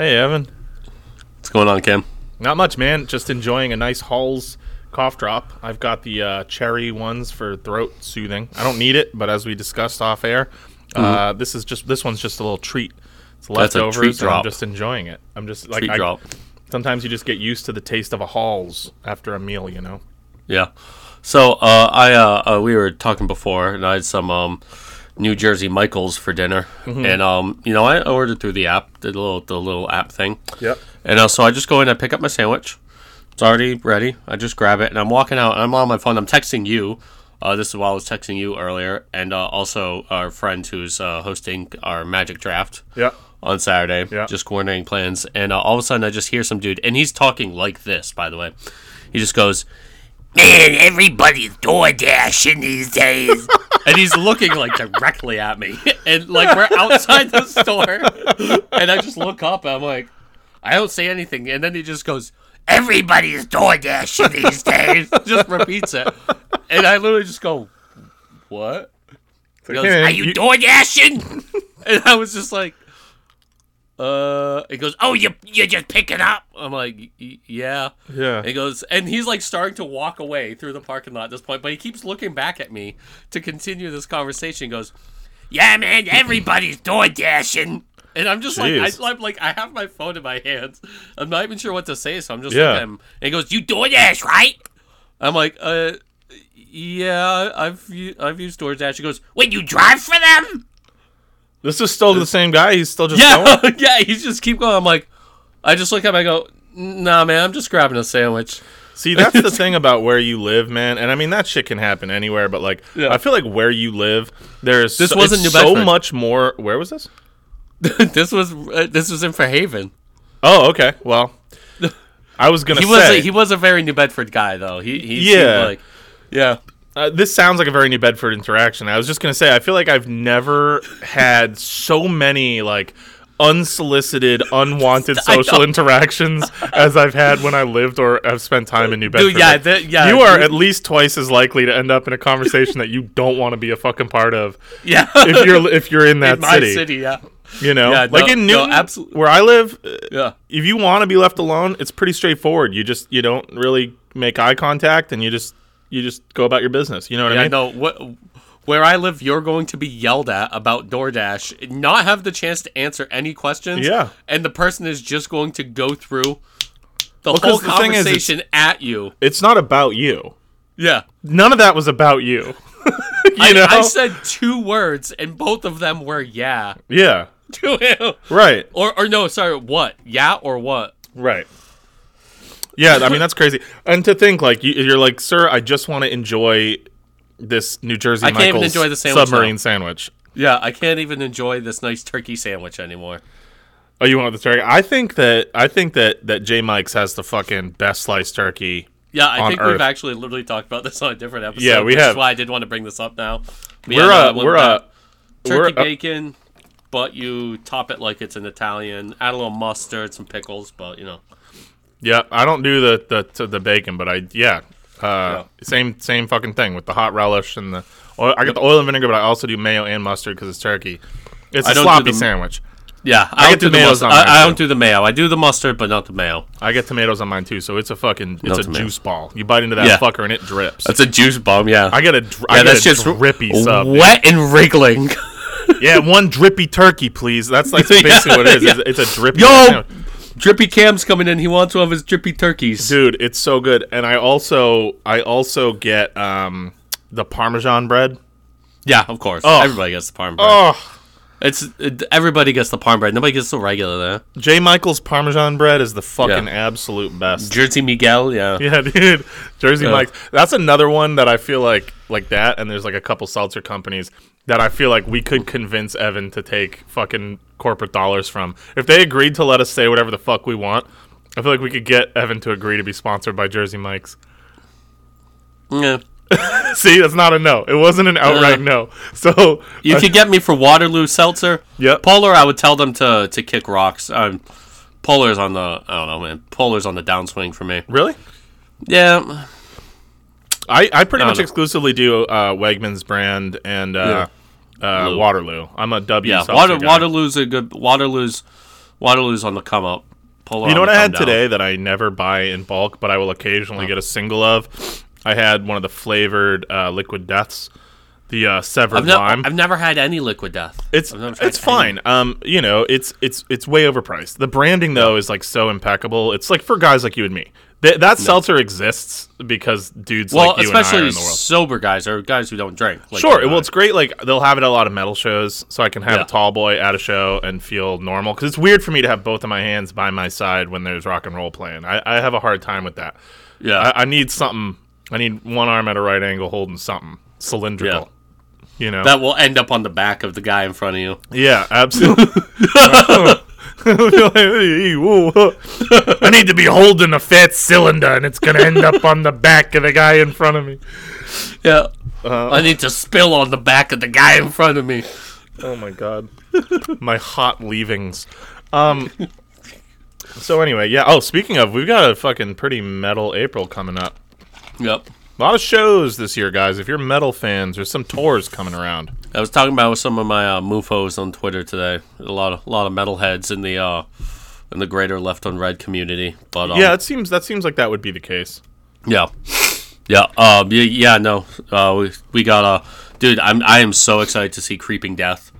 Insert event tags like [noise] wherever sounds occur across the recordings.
Hey, Evan. What's going on, Kim? Not much, man. Just enjoying a nice Halls cough drop. I've got the uh, cherry ones for throat soothing. I don't need it, but as we discussed off air, uh, this is just this one's just a little treat. It's Mm-hmm. That's a leftovers. I'm just enjoying it. I'm just like Treat I, drop. sometimes you just get used to the taste of a Halls after a meal. You know. Yeah. So uh, I uh, uh, we were talking before, and I had some um, New Jersey Michaels for dinner, Mm-hmm. and um, you know I ordered through the app, the little the little app thing. Yep. And uh, so I just go in and pick up my sandwich. It's already ready. I just grab it, and I'm walking out. And I'm on my phone. I'm texting you. Uh, this is while I was texting you earlier, and uh, also our friend who's uh, hosting our Magic Draft. Yep. on Saturday, Yeah. just coordinating plans, and uh, all of a sudden I just hear some dude, and he's talking like this, by the way. He just goes, "Man, everybody's door dashing these days," [laughs] and he's looking like directly at me, [laughs] and like we're outside the store, and I just look up, and I'm like, I don't say anything, and then he just goes, "Everybody's door dashing these days," [laughs] just repeats it, and I literally just go, "What?" He goes, Are you, you- door dashing? and I was just like, uh, he goes, "Oh, you you're just picking up." I'm like, "Y- y- "Yeah." Yeah. He goes, and he's like starting to walk away through the parking lot at this point, but he keeps looking back at me to continue this conversation. He goes, "Yeah, man, everybody's door dashing." And I'm just Jeez. like, I, I'm like, I have my phone in my hands. I'm not even sure what to say, so I'm just Yeah. looking at him. And he goes, "You door dash right?" I'm like, "Uh, yeah, I've I've used DoorDash." He goes, "When you drive for them?" This is still the same guy. He's still just Yeah, going. [laughs] yeah. He's just keep going. I'm like, I just look at him. I go, Nah, man. I'm just grabbing a sandwich. See, that's the thing about where you live, man. And I mean, that shit can happen anywhere. But like, Yeah. I feel like where you live, there's This so, wasn't New so Bedford. much more. Where was this? [laughs] this was uh, this was in Fairhaven. Oh, okay. Well, [laughs] I was gonna He was say a, he was a very New Bedford guy though. He he Yeah. seemed like yeah. Uh, this sounds like a very New Bedford interaction. I was just gonna say I feel like I've never had so many like unsolicited, unwanted [laughs] social interactions [laughs] as I've had when I lived or have spent time in New Bedford. Dude, yeah, that- yeah, You are dude. at least twice as likely to end up in a conversation that you don't want to be a fucking part of [laughs] Yeah. if you're if you're in that in my city. city, yeah. You know, Yeah, like no- in no, Newton, absolute- where I live, uh, Yeah. if you want to be left alone, it's pretty straightforward. You just you don't really make eye contact, and you just you just go about your business. You know what Yeah, I mean? no, what where I live, you're going to be yelled at about DoorDash, not have the chance to answer any questions. Yeah. and the person is just going to go through the 'cause whole the thing is, conversation at you. It's not about you. Yeah, None of that was about you. [laughs] you I, know? I said two words, and both of them were "yeah" yeah. [laughs] to him. Right. Or, or no, sorry, what? Yeah or what? Right. Yeah, I mean that's crazy. And to think like you, you're like, sir, I just want to enjoy this New Jersey I can't even enjoy the sandwich submarine now. sandwich. Yeah, I can't even enjoy this nice turkey sandwich anymore. Oh, you want the turkey? I think that I think that that J Mike's has the fucking best sliced turkey. Yeah, I think Earth. we've actually literally talked about this on a different episode. Yeah, we have. Why I did want to bring this up now. But We're uh, we're uh, that. we're turkey uh, bacon, but you top it like it's an Italian. Add a little mustard, some pickles, but you know. Yeah, I don't do the the to the bacon, but I yeah, uh, Yeah. same same fucking thing with the hot relish and the. Oil, I get the oil and vinegar, but I also do mayo and mustard because it's turkey. It's I a sloppy the- sandwich. Yeah, I I, get don't do the tomatoes on I, I don't do the mayo. I do the mustard, but not the mayo. I get tomatoes on mine too, so it's a fucking No it's a tomato. juice ball. You bite into that Yeah. fucker and it drips. That's a juice bomb. Yeah, I get a dr- I yeah, get that's a just drippy sub. dude. wet and wriggling. Yeah, one drippy turkey, please. That's like [laughs] basically what it is. yeah. It's, it's a drippy. Yo, sandwich. Drippy Cam's coming in. He wants one of his drippy turkeys. dude, it's so good. And I also I also get um the Parmesan bread. Yeah, of course. Oh. Everybody gets the parm bread. Oh, It's it, everybody gets the parm bread. Nobody gets the regular there. J. Michael's Parmesan bread is the fucking Yeah. absolute best. Jersey Miguel, yeah. Yeah, [laughs] dude. Jersey Yeah. Mike's. That's another one that I feel like like that. And there's like a couple seltzer companies that I feel like we could convince Evan to take fucking corporate dollars from. If they agreed to let us say whatever the fuck we want, I feel like we could get Evan to agree to be sponsored by Jersey Mike's. Yeah. [laughs] See, that's not a no. It wasn't an outright Uh. no. So You uh, could get me for Waterloo Seltzer. Yep. Polar, I would tell them to to kick rocks. Um, Polar's on the I don't know, man. Polar's on the downswing for me. really. Yeah. I, I pretty I much know. exclusively do uh, Wegmans brand and uh, uh, Blue. Waterloo. I'm a W. Yeah. Water, guy. Waterloo's a good Waterloo's Waterloo's on the come up. Polar You know what I had down. today that I never buy in bulk, but I will occasionally get a single of? I had one of the flavored uh, liquid deaths, the uh, severed I've, nev- lime. I've never had any liquid death. It's I've never tried it's any. fine. Um, you know, it's it's it's way overpriced. The branding though is like so impeccable. It's like for guys like you and me. Th- that seltzer exists because dudes Well, like you and I are especially in the world. sober guys or guys who don't drink. like Sure. Well, it's great. Like they'll have it at a lot of metal shows, so I can have Yeah. a tall boy at a show and feel normal. Because it's weird for me to have both of my hands by my side when there's rock and roll playing. I, I have a hard time with that. yeah. I, I need something. I need one arm at a right angle holding something cylindrical. You know. that will end up on the back of the guy in front of you. yeah, absolutely. [laughs] [laughs] I need to be holding a fat cylinder, and it's gonna end up on the back of the guy in front of me. Yeah. Uh, I need to spill on the back of the guy in front of me. Oh my god. my hot leavings. Um So anyway, yeah. Oh, speaking of, we've got a fucking pretty metal April coming up. Yep. A lot of shows this year, guys. If you're metal fans, there's some tours coming around. I was talking about with some of my uh, mufos on Twitter today. A lot of a lot of metalheads in the uh, in the greater left on red community. But um, Yeah, it seems that seems like that would be the case. yeah, yeah, um, yeah, yeah. No, uh, we we got uh, dude. I'm I am so excited to see Creeping Death.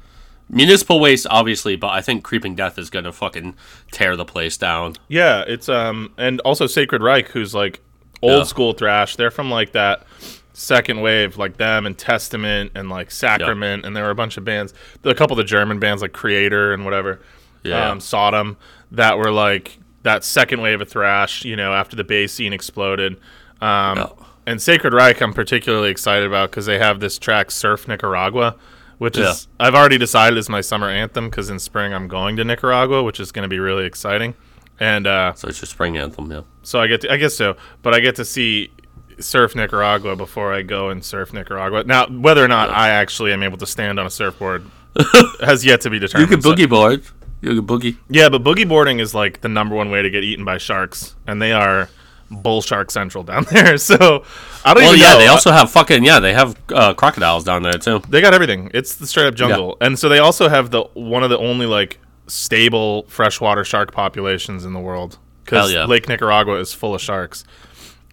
Municipal Waste, obviously, but I think Creeping Death is gonna fucking tear the place down. Yeah, it's um and also Sacred Reich, who's like old Yeah. school thrash. They're from like that second wave, like them and Testament and like Sacrament, and there were a bunch of bands. A couple of the German bands like Kreator and whatever. Yeah. Um, Sodom that were like that second wave of thrash. You know, after the bass scene exploded. Um, Yeah. And Sacred Reich, I'm particularly excited about because they have this track "Surf Nicaragua." Which is I've already decided is my summer anthem because in spring I'm going to Nicaragua, which is going to be really exciting. And uh, So it's your spring anthem, yeah. so I get to, I guess so, but I get to see surf Nicaragua before I go and surf Nicaragua. Now, whether or not I actually am able to stand on a surfboard [laughs] has yet to be determined. You can So- boogie board. You can boogie. yeah, but boogie boarding is like the number one way to get eaten by sharks, and they are bull shark central down [laughs] there. So I don't Well, yeah, know. they also have fucking yeah, they have uh, crocodiles down there too. They got everything. It's the straight up jungle, and so they also have the one of the only like stable freshwater shark populations in the world because yeah. Lake Nicaragua is full of sharks,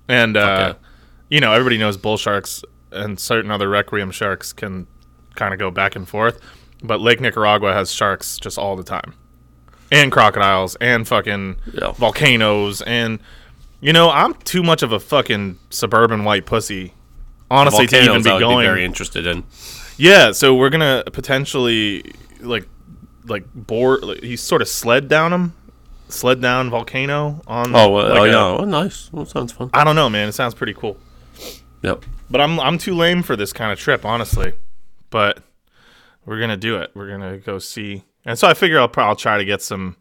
and uh, yeah. you know everybody knows bull sharks and certain other requiem sharks can kind of go back and forth, but Lake Nicaragua has sharks just all the time, and crocodiles and fucking Yeah. volcanoes and. You know, I'm too much of a fucking suburban white pussy, honestly, to even be going. be very interested in. Yeah, so we're gonna potentially like like bore. Like, he sort of sled down him, sled down volcano on. Oh, well, like oh a- yeah, oh, nice. Well, sounds fun. I don't know, man. It sounds pretty cool, Yep. but I'm I'm too lame for this kind of trip, honestly. But we're gonna do it. We're gonna go see, and so I figure I'll probably try to get some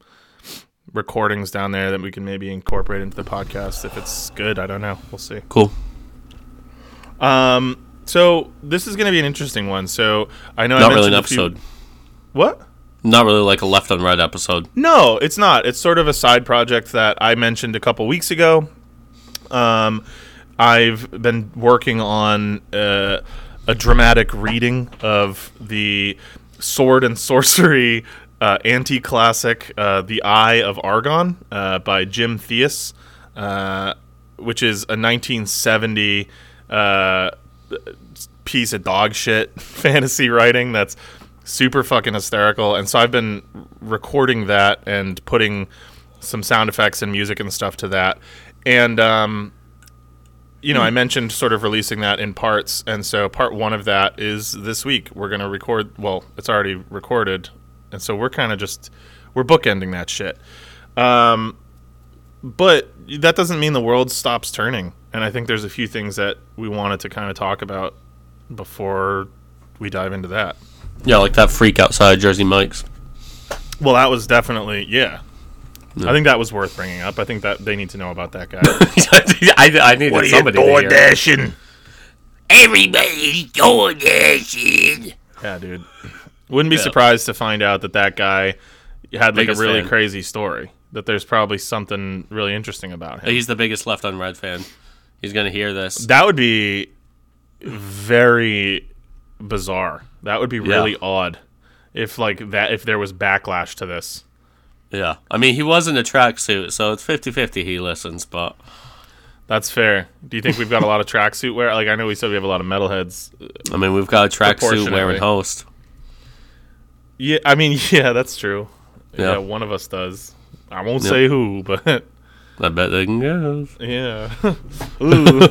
recordings down there that we can maybe incorporate into the podcast if it's good. I don't know. We'll see. Cool. Um. So this is gonna be an interesting one. So I know I Not really an a few- episode. What? Not really like a left on right episode. No, it's not. It's sort of a side project that I mentioned a couple weeks ago. Um, I've been working on uh, a dramatic reading of the sword and sorcery uh, anti classic, uh, The Eye of Argon, uh, by Jim Theis, uh, which is a 1970 uh, piece of dog shit [laughs] fantasy writing that's super fucking hysterical. And so I've been recording that and putting some sound effects and music and stuff to that. And, um, you know, I mentioned sort of releasing that in parts. And so part one of that is this week. We're going to record, well, it's already recorded. And so we're kind of just, we're bookending that shit. Um, but that doesn't mean the world stops turning. And I think there's a few things that we wanted to kind of talk about before we dive into that. Yeah, like that freak outside Jersey Mike's. Well, that was definitely yeah. I think that was worth bringing up. I think that they need to know about that guy. [laughs] I, I needed somebody to hear. dashing? Everybody's door dashing. Yeah, dude. Wouldn't be Yeah. surprised to find out that that guy had like Biggest a really fan. crazy story. That there's probably something really interesting about him. He's the biggest left on red fan. He's gonna hear this. That would be very bizarre. That would be really odd if like that if there was backlash to this. Yeah. I mean, he was in a tracksuit, so it's 50-50 he listens, but That's fair. Do you think we've got a lot of tracksuit wear? Like I know we said we have a lot of metalheads. Uh, I mean, we've got a tracksuit wearing host. Yeah, I mean, [laughs] yeah, that's true. Yeah, Yeah. one of us does. I won't say who, [laughs] but I bet they can guess. yeah. [laughs] Ooh.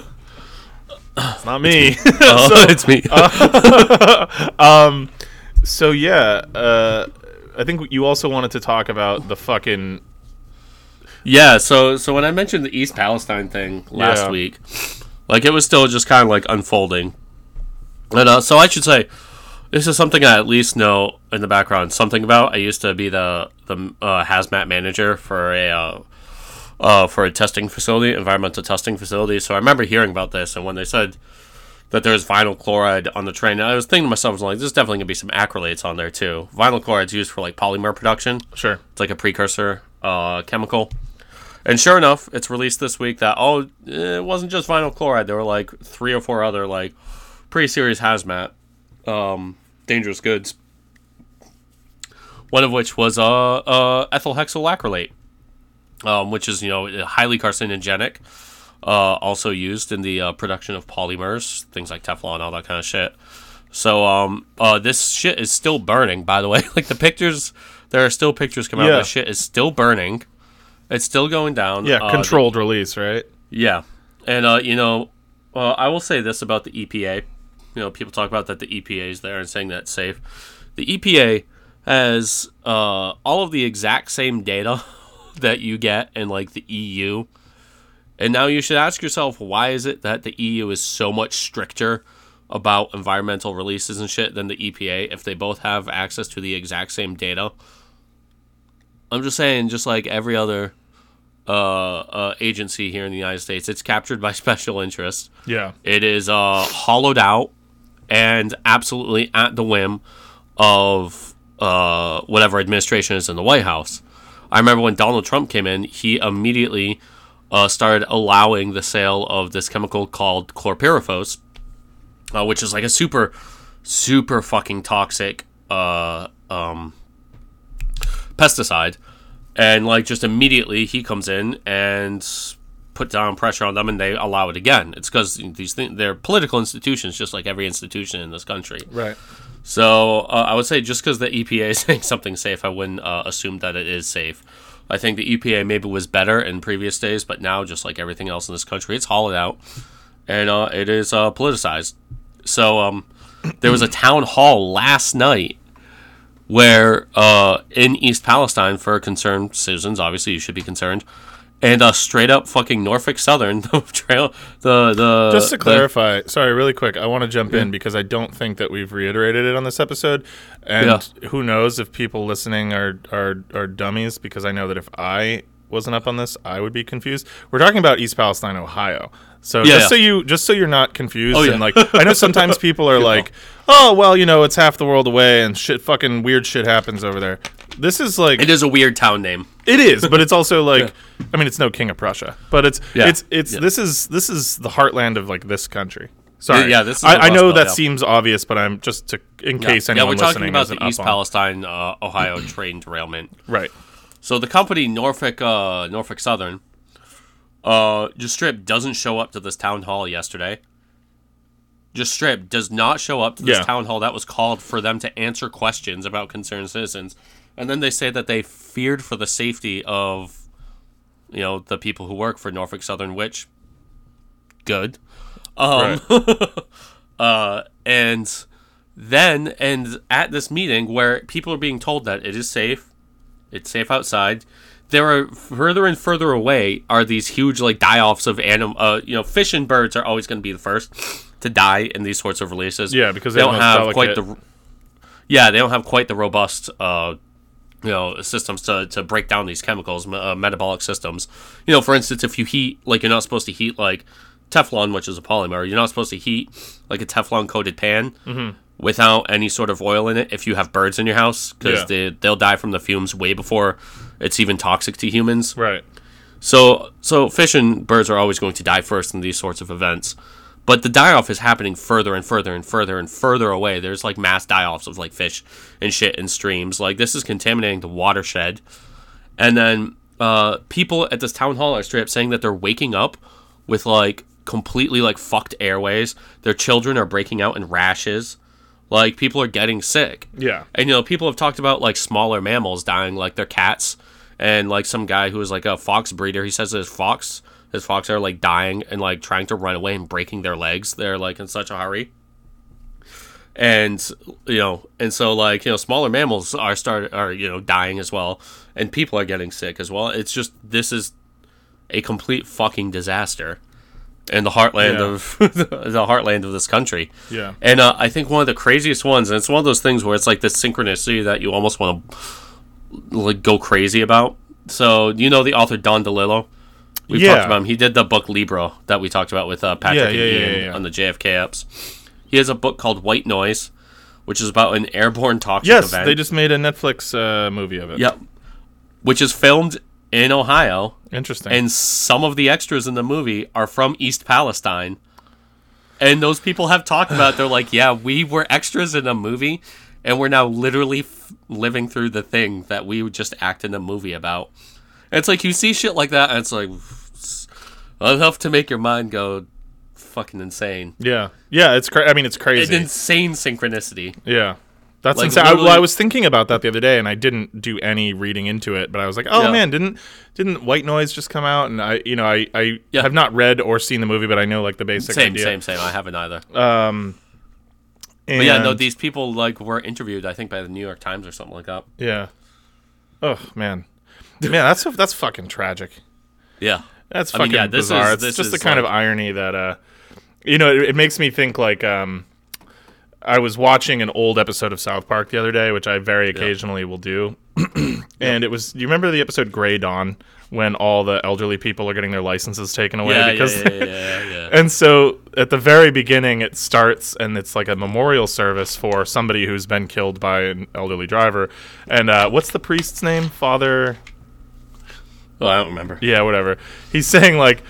It's not me. [laughs] Oh, so, [laughs] it's me. [laughs] um, so yeah, uh, I think you also wanted to talk about the fucking Yeah, so so when I mentioned the East Palestine thing last Yeah. week, like it was still just kind of like unfolding. And uh, so I should say, this is something I at least know in the background something about. I used to be the the uh, hazmat manager for a uh, for a testing facility, environmental testing facility. So I remember hearing about this, and when they said that there's vinyl chloride on the train, I was thinking to myself, I was like, there's definitely gonna be some acrylates on there too. Vinyl chloride's used for like polymer production. sure. It's like a precursor uh, chemical. And sure enough, it's released this week that oh, it wasn't just vinyl chloride. There were like three or four other like pretty serious hazmat, um, dangerous goods. One of which was uh, uh, ethylhexyl acrylate, um, which is you know highly carcinogenic. Uh, also used in the uh, production of polymers, things like Teflon, all that kind of shit. So um, uh, this shit is still burning. By the way, [laughs] like the pictures, there are still pictures coming out. Yeah. This shit is still burning. It's still going down. Yeah, Uh, controlled release, right? yeah, and uh, you know, uh, I will say this about the EPA. You know, people talk about that the EPA is there and saying that it's safe. The EPA has uh, all of the exact same data that you get in like the EU. And now you should ask yourself, why is it that the EU is so much stricter about environmental releases and shit than the EPA if they both have access to the exact same data? I'm just saying, just like every other uh, uh, agency here in the United States, it's captured by [laughs] special interests. Yeah. It is uh, hollowed out and absolutely at the whim of uh, whatever administration is in the White House. I remember when Donald Trump came in, he immediately uh, started allowing the sale of this chemical called chlorpyrifos, uh, which is like a super, super fucking toxic uh, um, pesticide. And like just immediately he comes in and put down pressure on them and they allow it again. It's because these things, they're political institutions, just like every institution in this country. Right. So uh, I would say just because the EPA [laughs] is saying something safe, I wouldn't uh, assume that it is safe. I think the EPA maybe was better in previous days, but now, just like everything else in this country, it's hollowed out and uh, it is uh, politicized. So um, there was a town hall last night where uh, in East Palestine for concerned citizens, obviously you should be concerned, and uh, straight up fucking Norfolk Southern, [laughs] the trail, the the Just to the- clarify, sorry, really quick, I want to jump in because I don't think that we've reiterated it on this episode, and Yeah. who knows if people listening are are are dummies because I know that if I wasn't up on this, I would be confused. We're talking about East Palestine, Ohio. So Yeah, just yeah. so you just so you're not confused Oh, yeah. and like I know sometimes [laughs] people are like, "Oh, well, you know, it's half the world away and shit fucking weird shit happens over there." This is like it is a weird town name. it is, but it's also [laughs] like I mean, it's no King of Prussia, but it's Yeah. it's it's Yeah. this is this is the heartland of like this country. Sorry, Yeah, this is I, I know that yeah. seems obvious, but I'm just to in case yeah, anyone we're talking listening about the East Palestine, uh, Ohio train derailment. right? So the company Norfolk uh, Norfolk Southern uh, just straight doesn't show up to this town hall yesterday. Just straight does not show up to this Yeah. town hall that was called for them to answer questions about concerned citizens, and then they say that they feared for the safety of, you know, the people who work for Norfolk Southern, which good. Um, [laughs] uh, and then and at this meeting where people are being told that it is safe, it's safe outside. There are further and further away are these huge like die-offs of anim. Uh, you know, fish and birds are always going to be the first to die in these sorts of releases. Yeah, because they they don't have have most quite the. Yeah, they don't have quite the robust. Uh, you know systems to, to break down these chemicals uh, metabolic systems you know for instance if you heat like you're not supposed to heat like teflon which is a polymer you're not supposed to heat like a teflon coated pan Mm-hmm. without any sort of oil in it if you have birds in your house because Yeah. they, they'll die from the fumes way before it's even toxic to humans Right. so so fish and birds are always going to die first in these sorts of events. But the die off is happening further and further and further and further away. There's like mass die offs of like fish and shit in streams. Like this is contaminating the watershed. And then uh, people at this town hall are straight up saying that they're waking up with like completely like fucked airways. Their children are breaking out in rashes. Like people are getting sick. Yeah. And you know, people have talked about like smaller mammals dying, like their cats, and like some guy who was like a fox breeder. He says his fox, his fox are like dying and like trying to run away and breaking their legs. They're like in such a hurry. And you know, and so like you know, smaller mammals are start are you know dying as well, and people are getting sick as well. It's just this is a complete fucking disaster in the heartland Yeah. of [laughs] the heartland of this country. Yeah. And uh, I think one of the craziest ones, and it's one of those things where it's like this synchronicity that you almost want to like go crazy about. So you know the author Don DeLillo. We've Yeah. talked about him. He did the book Libra that we talked about with uh, Patrick Yeah, and yeah, yeah, Ian on the JFK apps. He has a book called White Noise, which is about an airborne toxic Yes, event. they just made a Netflix uh, movie of it. Yep. Which is filmed in Ohio, Interesting. and some of the extras in the movie are from East Palestine. And those people have talked about. it. They're like, "Yeah, we were extras in a movie, and we're now literally f- living through the thing that we would just act in a movie about." It's like you see shit like that, and it's like enough to make your mind go fucking insane. yeah. Yeah, it's cra- I mean, it's It's crazy. insane synchronicity. yeah. That's Like, insane. I, well, I was thinking about that the other day, and I didn't do any reading into it. But I was like, "Oh Yeah. man, didn't didn't White Noise just come out?" And I, you know, I, I Yeah. have not read or seen the movie, but I know like the basic Same, idea. same, same. I haven't either. And, But yeah, no, these people like were interviewed, I think, by the New York Times or something like that. yeah. Oh man, [laughs] man, that's that's fucking tragic. Yeah. That's I mean, fucking yeah, this bizarre. is- it's this just the kind of irony that, uh, you know, it, it makes me think like um, I was watching an old episode of South Park the other day, which I very occasionally will do, [clears throat] and it was. You remember the episode Gray Dawn when all the elderly people are getting their licenses taken away Yeah, yeah, because yeah, yeah, yeah, yeah. [laughs] and so at the very beginning, it starts and it's like a memorial service for somebody who's been killed by an elderly driver. And uh, what's the priest's name? Father. Oh, I don't remember. Yeah, whatever. He's saying like,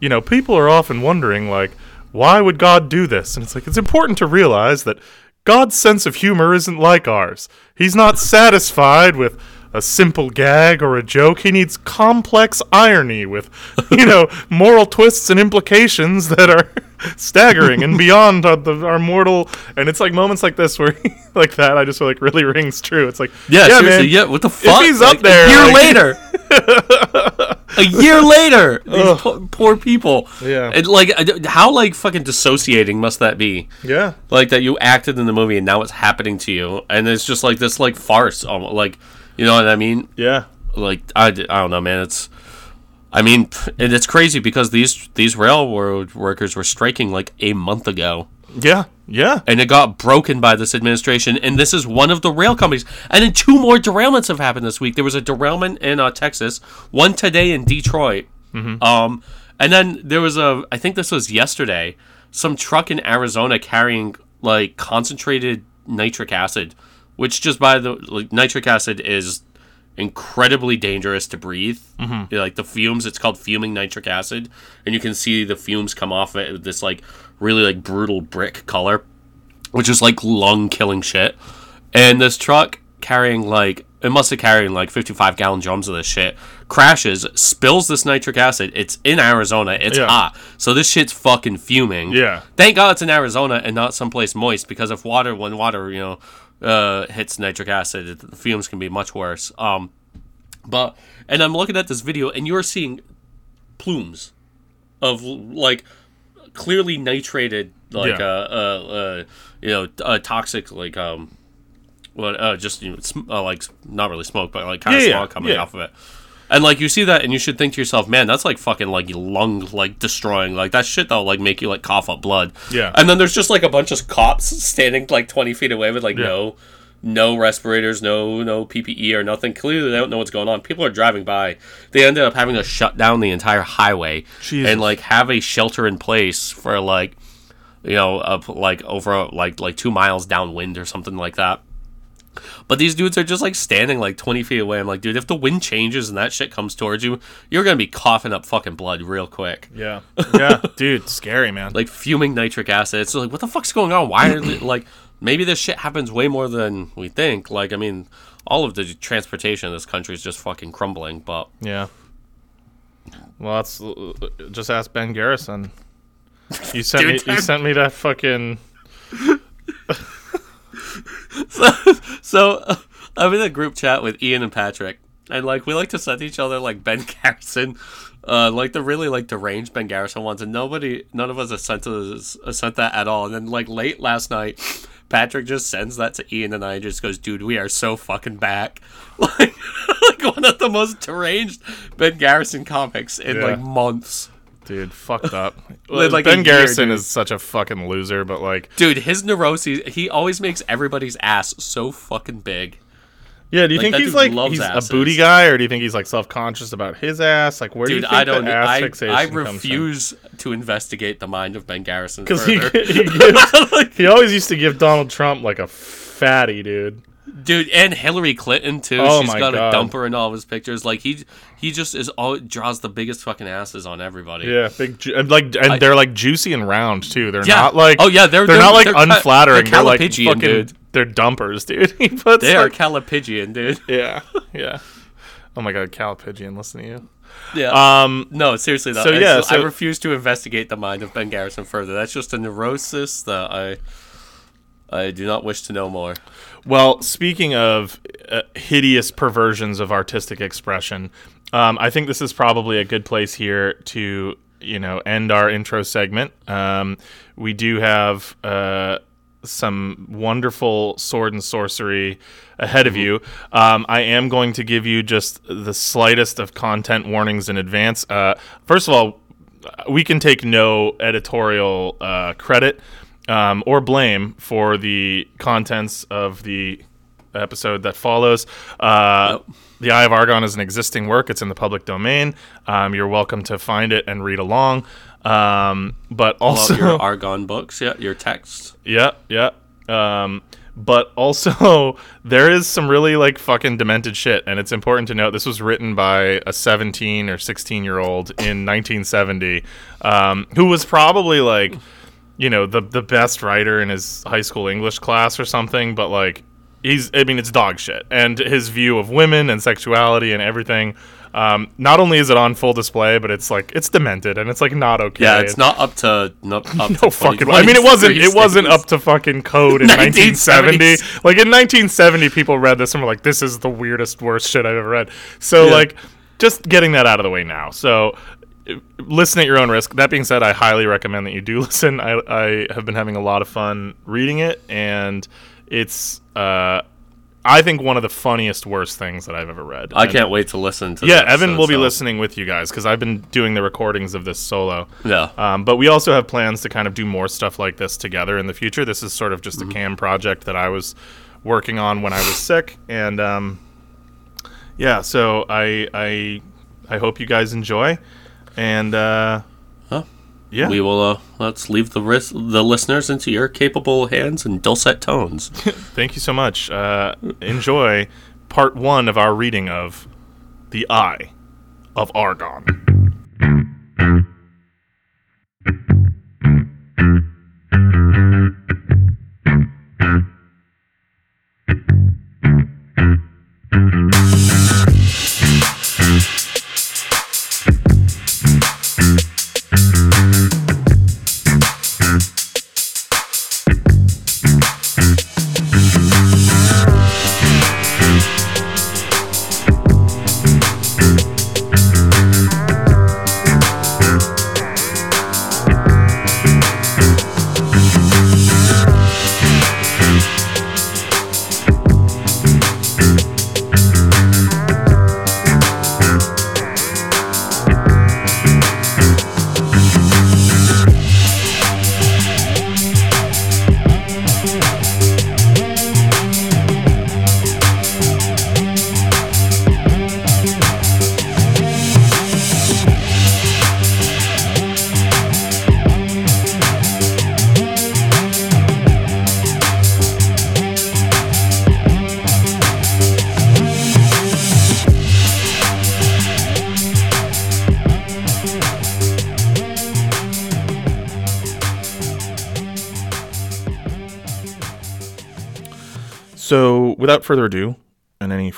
you know, people are often wondering like, why would God do this? And it's like it's important to realize that God's sense of humor isn't like ours. He's not satisfied with a simple gag or a joke. He needs complex irony with, you know, [laughs] moral twists and implications that are [laughs] staggering and beyond our, the, our mortal. And it's like moments like this where, [laughs] like that, I just feel like really rings true. It's like, Yeah, yeah, man, yeah. What the fuck? he's up there, a year like- later, a year later, these po- poor people. Yeah. and like, how like fucking dissociating must that be? Yeah. Like that you acted in the movie and now it's happening to you, and it's just like this like farce, almost like, you know what I mean? Yeah. Like I, I don't know, man. It's, I mean, and it's crazy because these these railroad workers were striking like a month ago. Yeah. Yeah. and it got broken by this administration. And this is one of the rail companies. And then two more derailments have happened this week. There was a derailment in uh, Texas, one today in Detroit. Um, and then there was a, I think this was yesterday, some truck in Arizona carrying like concentrated nitric acid, which just by the like, nitric acid is incredibly dangerous to breathe. Mm-hmm. Like the fumes, it's called fuming nitric acid, and you can see the fumes come off it with this like really like brutal brick color, which is like lung killing shit. And this truck carrying like it must have carried like 55 gallon drums of this shit crashes spills this nitric acid it's in arizona it's Yeah. hot so this shit's fucking fuming Yeah. thank god it's in arizona and not someplace moist because if water when water you know uh, hits nitric acid the fumes can be much worse um but and i'm looking at this video and you're seeing plumes of like clearly nitrated like Yeah. uh, uh uh you know uh, toxic like um well uh just you know sm- uh, like not really smoke but like kind of Yeah, yeah, coming yeah. off of it and like you see that and you should think to yourself man that's like fucking like lung like destroying like that shit that'll like make you like cough up blood Yeah. and then there's just like a bunch of cops standing like 20 feet away with like Yeah. no no respirators no no ppe or nothing clearly they don't know what's going on people are driving by they ended up having to shut down the entire highway Jesus. and like have a shelter in place for like you know up like over like like two miles downwind or something like that but these dudes are just like standing like 20 feet away i'm like dude if the wind changes and that shit comes towards you you're gonna be coughing up fucking blood real quick Yeah. Yeah. [laughs] Dude, scary, man. like fuming nitric acid. It's like, what the fuck's going on? Why are they, [clears throat] like maybe this shit happens way more than we think? Like, I mean, all of the transportation in this country is just fucking crumbling. But Yeah. Well, that's uh, just ask Ben Garrison. You sent Dude, me. You sent me that fucking. [laughs] [laughs] so uh, I'm in a group chat with Ian and Patrick, and like we like to send each other like Ben [laughs] Garrison, uh, like the really like deranged Ben Garrison ones, and nobody, none of us has sent us sent that at all. And then like late last night, Patrick just sends that to Ian and I, just goes, "Dude, we are so fucking back." [laughs] Like, like one of the most deranged Ben Garrison comics in Yeah. like months. Dude, fucked up. [laughs] Like ben Garrison dude. is such a fucking loser, but like, Dude, his neuroses, he always makes everybody's ass so fucking big. yeah. Do you Like, think he's like he's asses. a booty guy, or do you think he's like self conscious about his ass? Like, where do you think I don't. the ass I, fixation I refuse to investigate the mind of Ben Garrison [laughs] Because he he, [laughs] gives, he always used to give Donald Trump like a fatty, dude. Dude, and Hillary Clinton too. Oh She's my got God. a dumper in all of his pictures. Like he, he just is all draws the biggest fucking asses on everybody. Yeah, big, ju- and like, and I- they're like juicy and round too. They're Yeah. not like, Oh, yeah, they're- they're, they're- not like they're unflattering. they're They're, like fucking, dude. they're dumpers, dude. [laughs] he puts They are like, callipygian, dude. [laughs] yeah, yeah. Oh my god, callipygian, listen to you. Yeah. Um, no, seriously though. so I, yeah, I so- refuse to investigate the mind of Ben Garrison further. That's just a neurosis that I, I do not wish to know more. Well, speaking of uh, hideous perversions of artistic expression, um, I think this is probably a good place here to you know end our intro segment. Um, we do have uh, some wonderful sword and sorcery ahead of you. Um, I am going to give you just the slightest of content warnings in advance. Uh, first of all, we can take no editorial uh, credit um, or blame for the contents of the episode that follows. Uh, The Eye of Argon is an existing work. It's in the public domain. Um, you're welcome to find it and read along. Um, but also, your [laughs] Argon books, yeah, your texts. yeah, yeah. Um, but also, [laughs] there is some really like fucking demented shit, and it's important to note this was written by a 17 or 16 year old in 1970, um, who was probably like, you know, the the best writer in his high school English class or something. But like, he's I mean, it's dog shit, and his view of women and sexuality and everything. Um, not only is it on full display, but it's like it's demented and it's like not okay. Yeah, it's not up to not [laughs] up No to fucking. I mean, it wasn't. It wasn't up to fucking code in [laughs] 1970. Like in 1970, people read this and were like, "This is the weirdest, worst shit I've ever read." So Yeah. like, just getting that out of the way now. So. Listen at your own risk. That being said, I highly recommend that you do [laughs] listen. I, I have been having a lot of fun reading it, and it's, uh, I think, one of the funniest, worst things that I've ever read. I And- can't wait to listen to. Yeah, Evan will be listening with you guys because I've been doing the recordings of this solo. Yeah. Um, but we also have plans to kind of do more stuff like this together in the future. This is sort of just a cam project that I was working on when I was [sighs] sick, and um, yeah. So I I I hope you guys enjoy, and uh, Huh? yeah, We will. Uh, let's leave the ris- the listeners into your capable hands and dulcet tones. [laughs] thank you so much. Uh, enjoy part one of our reading of the Eye of Argon.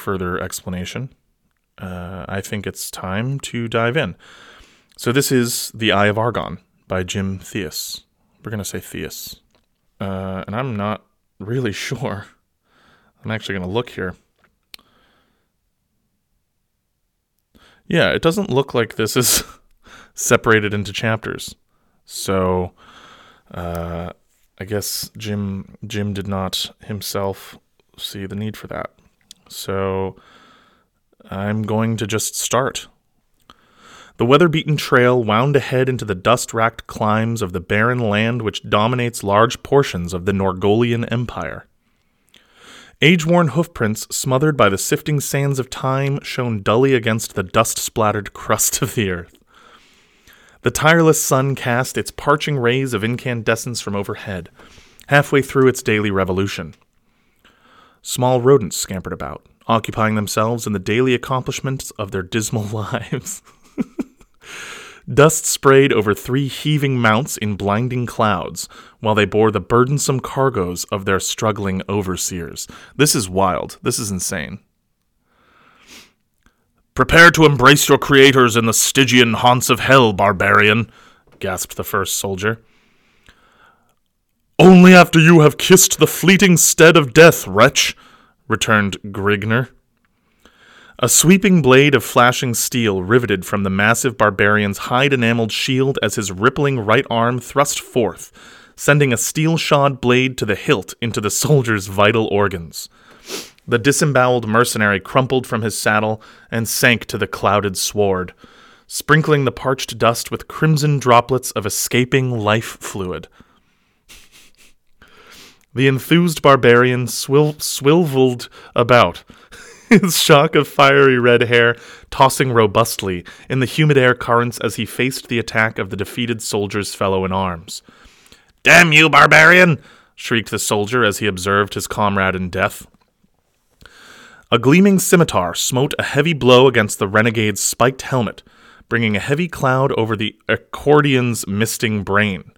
Further explanation, uh, I think it's time to dive in. So, this is The Eye of Argon by Jim Theis. We're going to say Theis. Uh, and I'm not really [laughs] sure. I'm actually going to look here. Yeah, it doesn't look like this is [laughs] separated into chapters. So, uh, I guess Jim Jim did not himself see the need for that. So, I'm going to just start. The weather beaten trail wound ahead into the dust racked climes of the barren land which dominates large portions of the Noregolian Empire. Age worn hoofprints smothered by the sifting sands of time shone dully against the dust splattered crust of the earth. The tireless sun cast its parching rays of incandescence from overhead, halfway through its daily revolution. Small rodents scampered about, occupying themselves in the daily accomplishments of their dismal [laughs] lives. Dust sprayed over three heaving mounts in blinding clouds, while they bore the burdensome cargoes of their struggling overseers. This is wild. This is insane. Prepare to embrace your creators in the Stygian haunts of hell, barbarian, gasped the first soldier. Only after you have kissed the fleeting stead of death, wretch, returned Grignr. A sweeping blade of flashing steel riveted from the massive barbarian's hide enameled shield as his rippling right arm thrust forth, sending a steel shod blade to the hilt into the soldier's vital organs. The disemboweled mercenary crumpled from his saddle and sank to the clouded sward, sprinkling the parched dust with crimson droplets of escaping life fluid. The enthused barbarian swil- swiveled about, [laughs] his shock of fiery red hair tossing robustly in the humid air currents as he faced the attack of the defeated soldier's fellow in arms. Damn you, barbarian! shrieked the soldier as he observed his comrade in death. A gleaming scimitar smote a heavy blow against the renegade's spiked helmet, bringing a heavy cloud over the accordion's misting brain.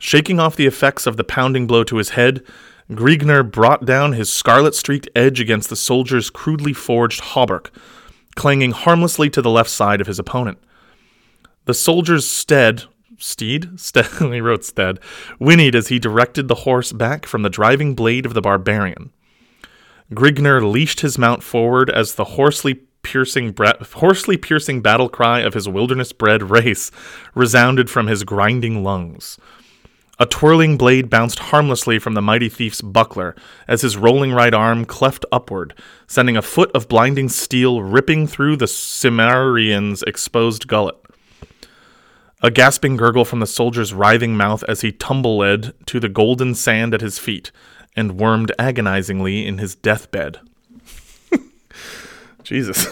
Shaking off the effects of the pounding blow to his head, Grignr brought down his scarlet streaked edge against the soldier's crudely forged hauberk, clanging harmlessly to the left side of his opponent. The soldier's stead, steed, stead, [laughs] he wrote stead, whinnied as he directed the horse back from the driving blade of the barbarian. Grignr leashed his mount forward as the hoarsely piercing bre- hoarsely piercing battle cry of his wilderness bred race resounded from his grinding lungs. A twirling blade bounced harmlessly from the mighty thief's buckler as his rolling right arm cleft upward, sending a foot of blinding steel ripping through the Cimmerian's exposed gullet. A gasping gurgle from the soldier's writhing mouth as he tumbled to the golden sand at his feet and wormed agonizingly in his deathbed. [laughs] Jesus.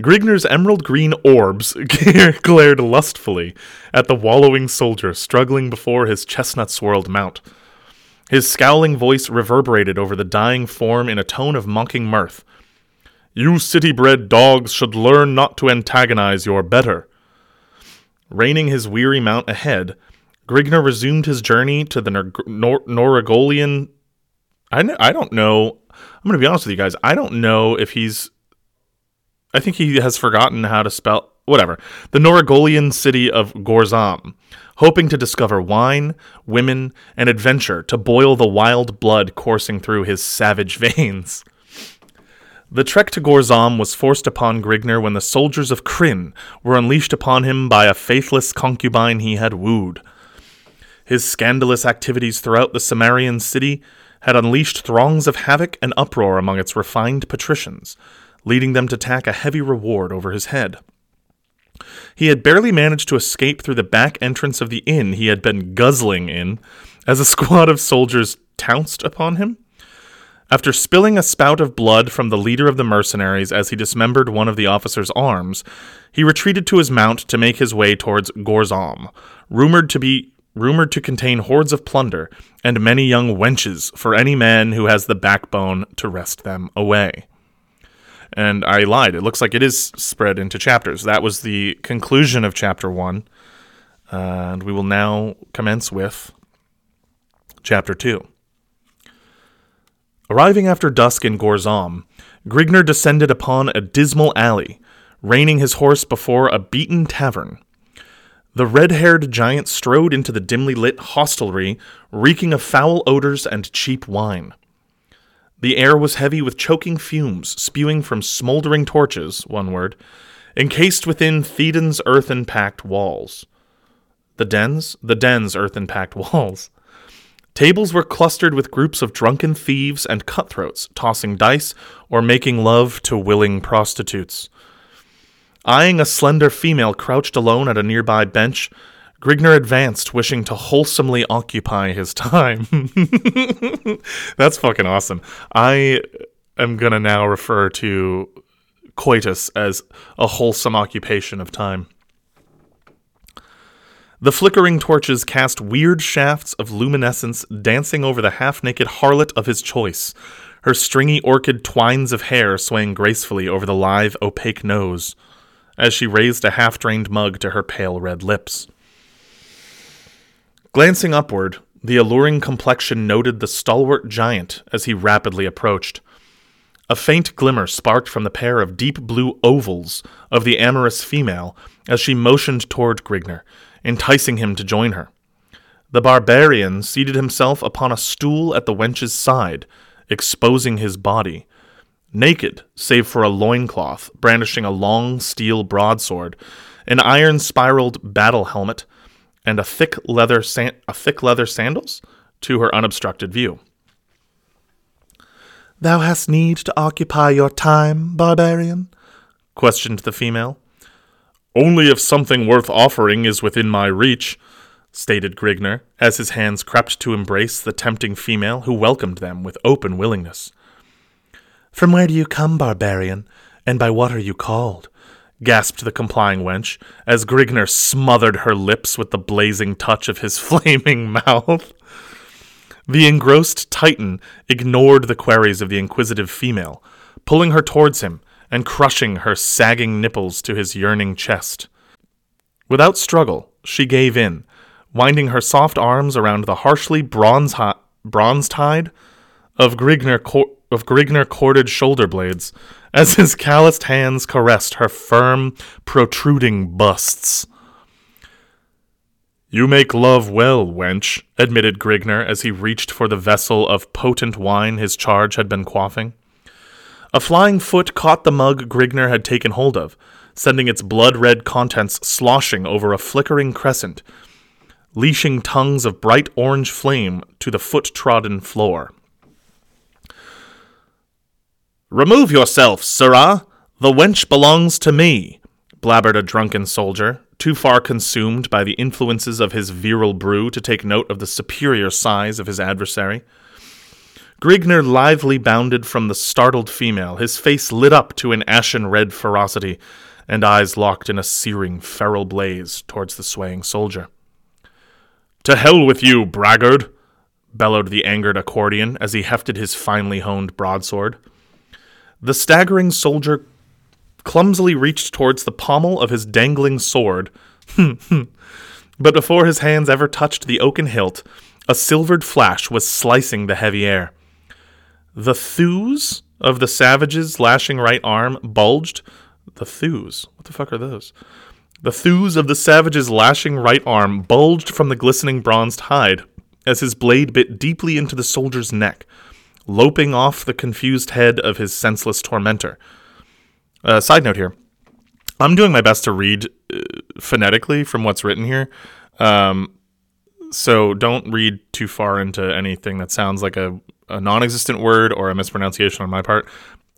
Grignr's emerald green orbs [laughs] glared lustfully at the wallowing soldier struggling before his chestnut swirled mount. His scowling voice reverberated over the dying form in a tone of mocking mirth. You city bred dogs should learn not to antagonize your better. Reining his weary mount ahead, Grignr resumed his journey to the Nor- Nor- Noregolian. I, I don't know. I'm going to be honest with you guys. I don't know if he's I think he has forgotten how to spell whatever. The Noregolian city of Gorzom, hoping to discover wine, women, and adventure to boil the wild blood coursing through his savage [laughs] veins. The trek to Gorzom was forced upon Grignr when the soldiers of Kyrn were unleashed upon him by a faithless concubine he had wooed. His scandalous activities throughout the Cimmerian city had unleashed throngs of havoc and uproar among its refined patricians, leading them to tack a heavy reward over his head. He had barely managed to escape through the back entrance of the inn he had been guzzling in as a squad of soldiers pounced upon him. After spilling a spout of blood from the leader of the mercenaries as he dismembered one of the officer's arms, he retreated to his mount to make his way towards Gorzom, rumored to be rumored to contain hordes of plunder and many young wenches for any man who has the backbone to wrest them away. And I lied. It looks like it is spread into chapters. That was the conclusion of chapter one. and we will now commence with chapter two. Arriving after dusk in Gorzom, Grignr descended upon a dismal alley, reining his horse before a beaten tavern. The red haired giant strode into the dimly lit hostelry, reeking of foul odors and cheap wine. The air was heavy with choking fumes spewing from smoldering torches, one word, encased within Thedan's earthen packed walls. The dens? The dens' earthen packed [laughs] walls. Tables were clustered with groups of drunken thieves and cutthroats tossing dice or making love to willing prostitutes. Eyeing a slender female crouched alone at a nearby bench, Grignr advanced, wishing to wholesomely occupy his time. [laughs] That's fucking awesome. I am gonna now refer to coitus as a wholesome occupation of time. The flickering torches cast weird shafts of luminescence dancing over the half naked harlot of his choice, her stringy orchid twines of hair swaying gracefully over the lithe, opaque nose, as she raised a half drained mug to her pale red lips. Glancing upward, the alluring complexion noted the stalwart giant as he rapidly approached. A faint glimmer sparked from the pair of deep blue ovals of the amorous female as she motioned toward Grignr, enticing him to join her. The barbarian seated himself upon a stool at the wench's side, exposing his body. Naked, save for a loincloth, brandishing a long steel broadsword, an iron spiraled battle helmet, and a thick leather san- a thick leather sandals to her unobstructed view. Thou hast need to occupy your time, barbarian? questioned the female. Only if something worth offering is within my reach, stated Grignr, as his hands crept to embrace the tempting female who welcomed them with open willingness. From where do you come, barbarian, and by what are you called? Gasped the complying wench, as Grignr smothered her lips with the blazing touch of his [laughs] flaming mouth. The engrossed Titan ignored the queries of the inquisitive female, pulling her towards him and crushing her sagging nipples to his yearning chest. Without struggle, she gave in, winding her soft arms around the harshly bronze hi- bronzed hide of Grignr, of Grignr corded shoulder blades as his calloused hands caressed her firm, protruding busts. You make love well, wench, admitted Grignr as he reached for the vessel of potent wine his charge had been quaffing. A flying foot caught the mug Grignr had taken hold of, sending its blood red contents sloshing over a flickering crescent, leashing tongues of bright orange flame to the foot trodden floor. Remove yourself, sirrah! The wench belongs to me, blabbered a drunken soldier, too far consumed by the influences of his virile brew to take note of the superior size of his adversary. Grignr lively bounded from the startled female, his face lit up to an ashen red ferocity, and eyes locked in a searing, feral blaze towards the swaying soldier. To hell with you, braggart! bellowed the angered accordion as he hefted his finely honed broadsword. The staggering soldier clumsily reached towards the pommel of his dangling sword, [laughs] but before his hands ever touched the oaken hilt, a silvered flash was slicing the heavy air. The thews of the savage's lashing right arm bulged. The thews? What the fuck are those? The thews of the savage's lashing right arm bulged from the glistening bronzed hide as his blade bit deeply into the soldier's neck, loping off the confused head of his senseless tormentor. Uh, side note here I'm doing my best to read uh, phonetically from what's written here. Um, so don't read too far into anything that sounds like a, a non existent word or a mispronunciation on my part.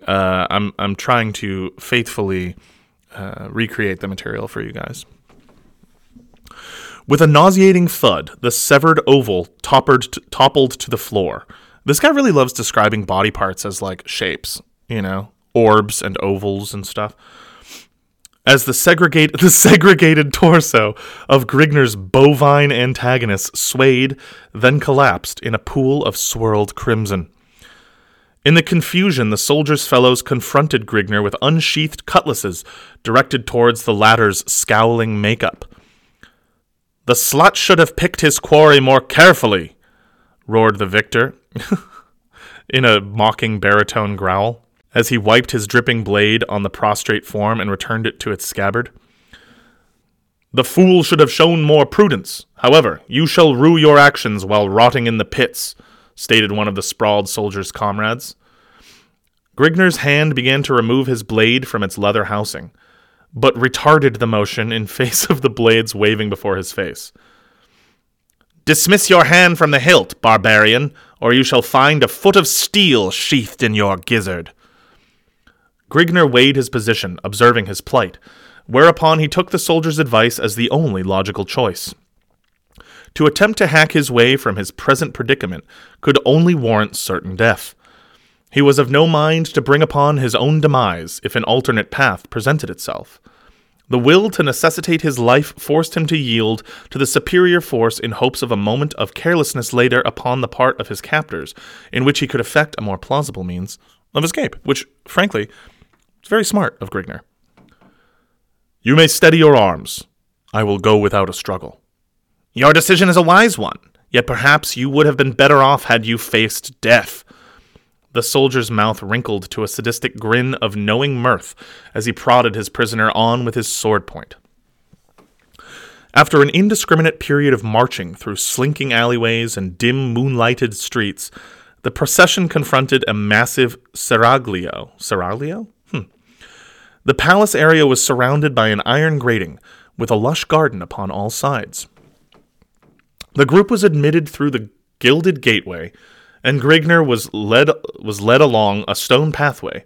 Uh, I'm, I'm trying to faithfully uh, recreate the material for you guys. With a nauseating thud, the severed oval toppered t- toppled to the floor. This guy really loves describing body parts as like shapes, you know, orbs and ovals and stuff. As the segregate [laughs] the segregated torso of Grignr's bovine antagonist swayed, then collapsed in a pool of swirled crimson. In the confusion, the soldiers' fellows confronted Grignr with unsheathed cutlasses directed towards the latter's scowling makeup. The slut should have picked his quarry more carefully, roared the victor, [laughs] in a mocking baritone growl as he wiped his dripping blade on the prostrate form and returned it to its scabbard. The fool should have shown more prudence. However, you shall rue your actions while rotting in the pits, stated one of the sprawled soldier's comrades. Grignr's hand began to remove his blade from its leather housing, but retarded the motion in [laughs] face of the blades waving before his face. Dismiss your hand from the hilt, barbarian, or you shall find a foot of steel sheathed in your gizzard. Grignr weighed his position, observing his plight, whereupon he took the soldier's advice as the only logical choice. To attempt to hack his way from his present predicament could only warrant certain death. He was of no mind to bring upon his own demise if an alternate path presented itself. The will to necessitate his life forced him to yield to the superior force in hopes of a moment of carelessness later upon the part of his captors, in which he could effect a more plausible means of escape, which, frankly, is very smart of Grignr. You may steady your arms. I will go without a struggle. Your decision is a wise one, yet perhaps you would have been better off had you faced death. The soldier's mouth wrinkled to a sadistic grin of knowing mirth as he prodded his prisoner on with his sword point. After an indiscriminate period of marching through slinking alleyways and dim moonlighted streets, the procession confronted a massive seraglio. Seraglio? Hmm. The palace area was surrounded by an iron grating, with a lush garden upon all sides. The group was admitted through the gilded gateway, and Grignr was led was led along a stone pathway,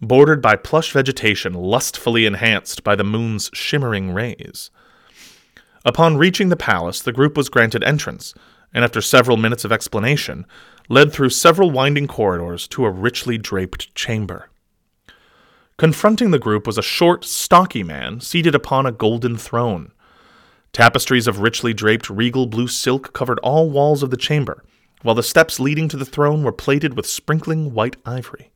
bordered by plush vegetation lustfully enhanced by the moon's shimmering rays. Upon reaching the palace, the group was granted entrance, and after several minutes of explanation, led through several winding corridors to a richly draped chamber. Confronting the group was a short, stocky man seated upon a golden throne. Tapestries of richly draped regal blue silk covered all walls of the chamber, while the steps leading to the throne were plated with sprinkling white ivory.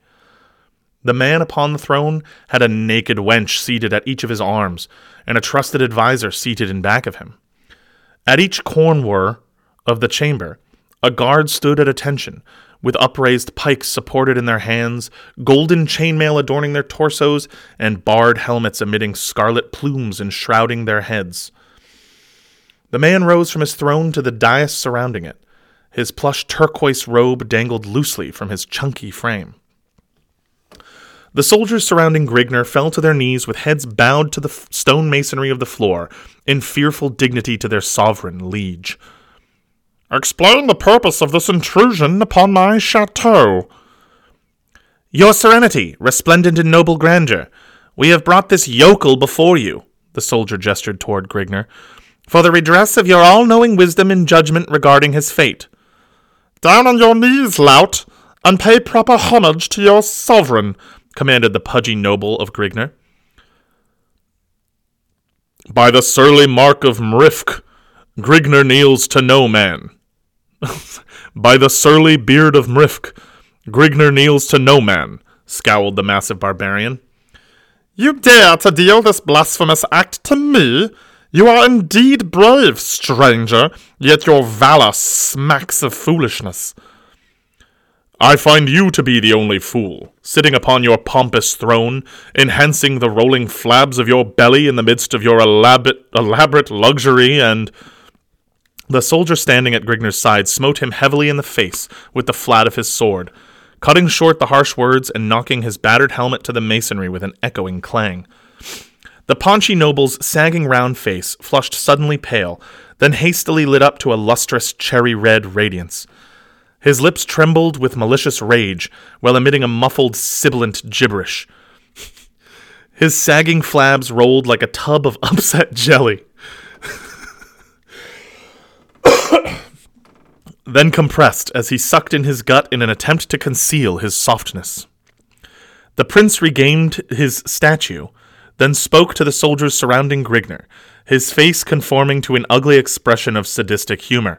The man upon the throne had a naked wench seated at each of his arms, and a trusted adviser seated in back of him. At each corner of the chamber, a guard stood at attention, with upraised pikes supported in their hands, golden chainmail adorning their torsos, and barred helmets emitting scarlet plumes enshrouding their heads. The man rose from his throne to the dais surrounding it. His plush turquoise robe dangled loosely from his chunky frame. The soldiers surrounding Grignr fell to their knees with heads bowed to the f- stone masonry of the floor, in fearful dignity to their sovereign liege. Explain the purpose of this intrusion upon my chateau. Your Serenity, resplendent in noble grandeur, we have brought this yokel before you, the soldier gestured toward Grignr, for the redress of your all knowing wisdom and judgment regarding his fate. Down on your knees, lout, and pay proper homage to your sovereign, commanded the pudgy noble of Grignr. By the surly mark of Mrifk, Grignr kneels to no man. [laughs] By the surly beard of Mrifk, Grignr kneels to no man, scowled the massive barbarian. You dare to deal this blasphemous act to me? You are indeed brave, stranger, yet your valor smacks of foolishness. I find you to be the only fool, sitting upon your pompous throne, enhancing the rolling flabs of your belly in the midst of your elaborate, elaborate luxury, and. The soldier standing at Grignr's side smote him heavily in the face with the flat of his sword, cutting short the harsh words and knocking his battered helmet to the masonry with an echoing clang. The paunchy noble's sagging round face flushed suddenly pale, then hastily lit up to a lustrous cherry red radiance. His lips trembled with malicious rage, while emitting a muffled, sibilant gibberish. His sagging flabs rolled like a tub of [laughs] upset jelly. [coughs] then compressed as he sucked in his gut in an attempt to conceal his softness. The prince regained his statue, then spoke to the soldiers surrounding Grignr, his face conforming to an ugly expression of sadistic humor.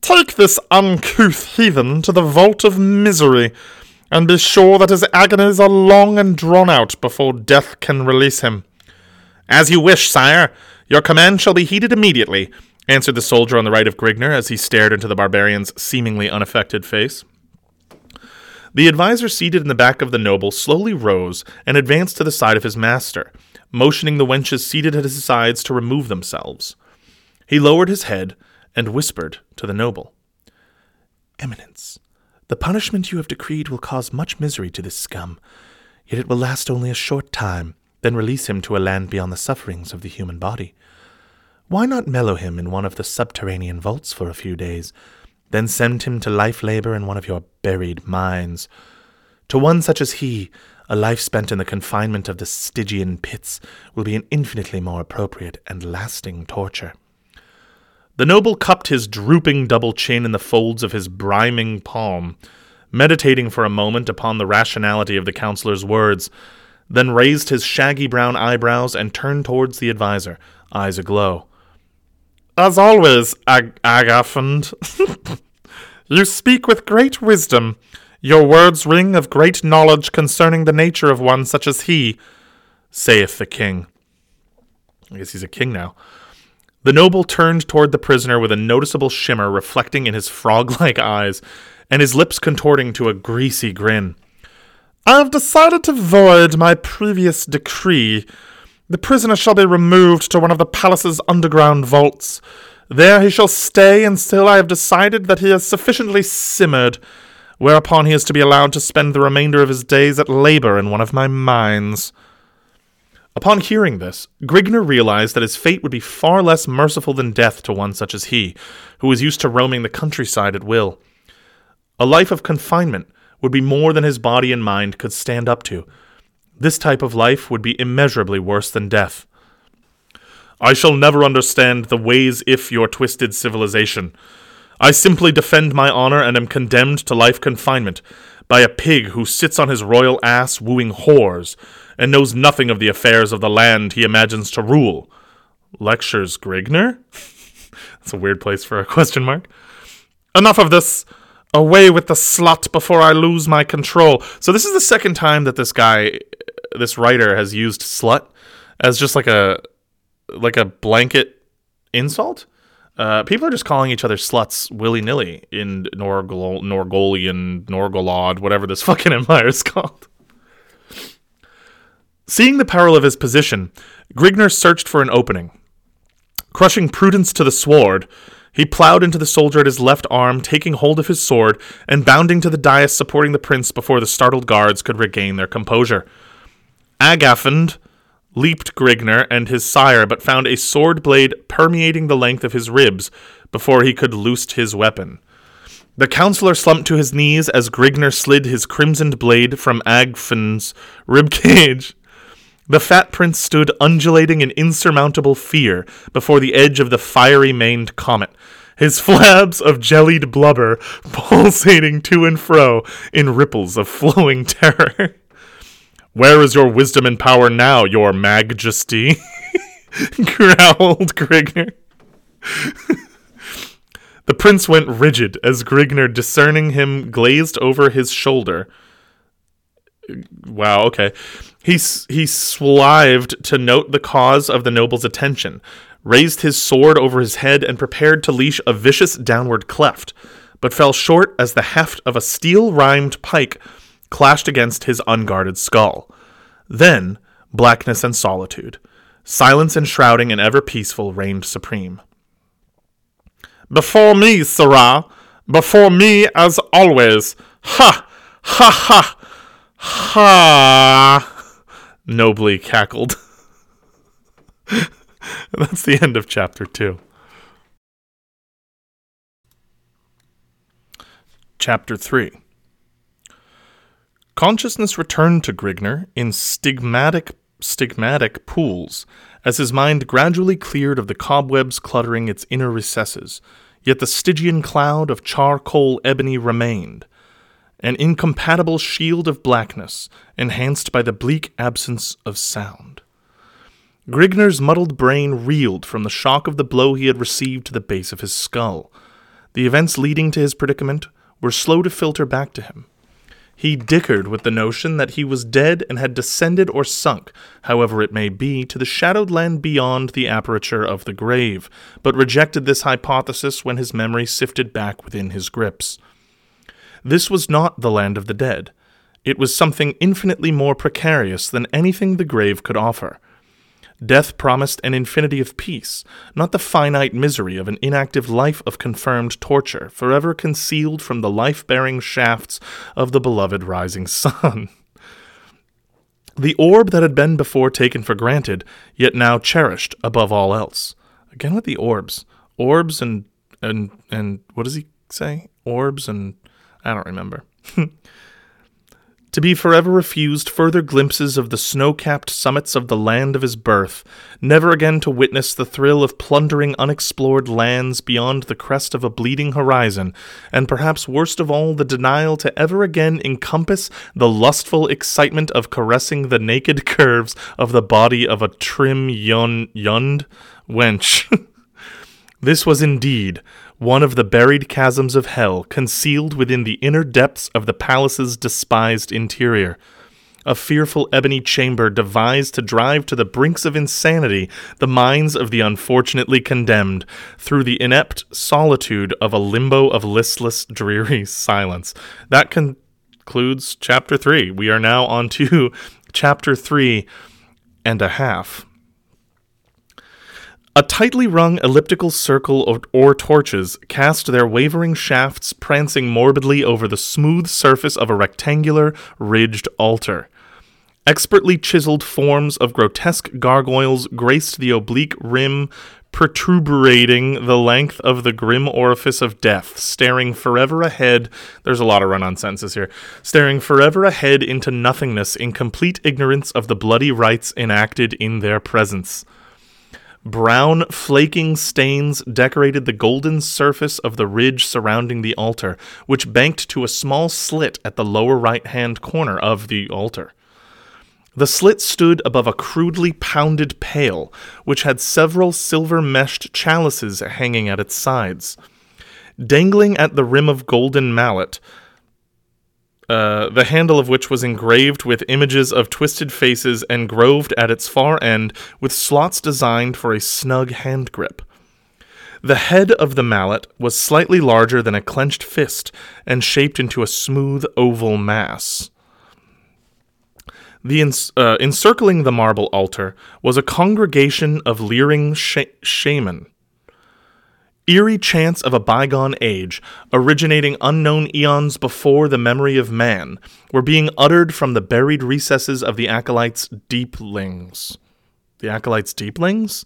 Take this uncouth heathen to the vault of misery, and be sure that his agonies are long and drawn out before death can release him. As you wish, sire. Your command shall be heeded immediately, answered the soldier on the right of Grignr as he stared into the barbarian's seemingly unaffected face. The advisor seated in the back of the noble slowly rose and advanced to the side of his master, motioning the wenches seated at his sides to remove themselves. He lowered his head and whispered to the noble Eminence, the punishment you have decreed will cause much misery to this scum, yet it will last only a short time, then release him to a land beyond the sufferings of the human body. Why not mellow him in one of the subterranean vaults for a few days, then send him to life labor in one of your buried mines? To one such as he, a life spent in the confinement of the Stygian pits will be an infinitely more appropriate and lasting torture. The noble cupped his drooping double chin in the folds of his briming palm, meditating for a moment upon the rationality of the counselor's words, then raised his shaggy brown eyebrows and turned towards the adviser, eyes aglow. As always, Ag- Agathond, [laughs] you speak with great wisdom. Your words ring of great knowledge concerning the nature of one such as he, saith the king. I guess he's a king now. The noble turned toward the prisoner with a noticeable shimmer reflecting in his frog like [laughs] eyes, and his lips contorting to a greasy grin. I have decided to void my previous decree. The prisoner shall be removed to one of the palace's underground vaults. There he shall stay until I have decided that he has sufficiently simmered, whereupon he is to be allowed to spend the remainder of his days at labor in one of my mines. Upon hearing this, Grignr realized that his fate would be far less merciful than death to one such as he, who was used to roaming the countryside at will. A life of confinement would be more than his body and mind could stand up to. This type of life would be immeasurably worse than death. I shall never understand the ways if your twisted civilization. I simply defend my honor and am condemned to life confinement by a pig who sits on his royal ass wooing whores and knows nothing of the affairs of the land he imagines to rule. Lectures Grignr? [laughs] That's a weird place for a question mark. Enough of this. Away with the slut before I lose my control. So this is the second time that this guy, this writer, has used slut as just like a like a blanket insult. Uh, people are just calling each other sluts willy nilly in Norgol- Norgolian, Norgolod, whatever this [laughs] fucking empire is called. Seeing the peril of his position, Grignr searched for an opening. Crushing Prudence to the sword, he plowed into the soldier at his left arm, taking hold of his sword and bounding to the dais supporting the prince before the startled guards could regain their composure. Agathond leaped Grignr and his sire, but found a sword blade permeating the length of his ribs before he could loose his weapon. The counselor slumped to his knees as Grignr slid his crimsoned blade from Agfin's rib cage. The fat prince stood undulating in insurmountable fear before the edge of the fiery maned comet, his [laughs] flabs of jellied blubber [laughs] pulsating to and fro in ripples of flowing terror. Where is your wisdom and power now, your majesty? [laughs] growled Grignr. the prince went rigid as Grignr, discerning him, glazed over his shoulder. Wow, okay. He, he swived to note the cause of the noble's attention, raised his sword over his head, and prepared to leash a vicious downward cleft, but fell short as the heft of a steel rimed pike clashed against his unguarded skull. Then, blackness and solitude. Silence enshrouding and ever peaceful reigned supreme. Before me, sirrah! Before me, as always! Ha! Ha ha! Ha! Nobly cackled. [laughs] That's the end of chapter two. Chapter 3 Consciousness returned to Grignr in stigmatic, stigmatic pools as his mind gradually cleared of the cobwebs cluttering its inner recesses, yet the Stygian cloud of charcoal ebony remained, an incompatible shield of blackness enhanced by the bleak absence of sound. Grignr's muddled brain reeled from the shock of the blow he had received to the base of his skull. The events leading to his predicament were slow to filter back to him. He dickered with the notion that he was dead and had descended or sunk, however it may be, to the shadowed land beyond the aperture of the grave, but rejected this hypothesis when his memory sifted back within his grips. This was not the land of the dead. It was something infinitely more precarious than anything the grave could offer. Death promised an infinity of peace, not the finite misery of an inactive life of confirmed torture, forever concealed from the life bearing shafts of the beloved rising sun. [laughs] The orb that had been before taken for granted, yet now cherished above all else. Again with the orbs. Orbs and and and what does he say? Orbs and I don't remember. [laughs] to be forever refused further glimpses of the snow capped summits of the land of his birth, never again to witness the thrill of plundering unexplored lands beyond the crest of a bleeding horizon, and perhaps worst of all, the denial to ever again encompass the lustful excitement of caressing the naked curves of the body of a trim yun- yund wench. [laughs] This was indeed one of the buried chasms of hell concealed within the inner depths of the palace's despised interior. A fearful ebony chamber devised to drive to the brinks of insanity the minds of the unfortunately condemned through the inept solitude of a limbo of listless, dreary [laughs] silence. That concludes chapter three. We are now on to [laughs] chapter three and a half. A tightly rung elliptical circle or, or, torches cast their wavering shafts prancing morbidly over the smooth surface of a rectangular, ridged altar. Expertly chiseled forms of grotesque gargoyles graced the oblique rim, protubrating the length of the grim orifice of death, staring forever ahead. There's a lot of run on sentences here. Staring forever ahead into nothingness in complete ignorance of the bloody rites enacted in their presence. Brown, flaking stains decorated the golden surface of the ridge surrounding the altar, which banked to a small slit at the lower right hand corner of the altar. The slit stood above a crudely pounded pail, which had several silver meshed chalices hanging at its sides. Dangling at the rim of golden mallet, uh, the handle of which was engraved with images of twisted faces and groved at its far end with slots designed for a snug hand grip. The head of the mallet was slightly larger than a clenched fist and shaped into a smooth oval mass. The uh, encircling the marble altar was a congregation of leering sh- shaman eerie chants of a bygone age, originating unknown eons before the memory of man, were being uttered from the buried recesses of the acolytes' deeplings. The acolytes' deeplings?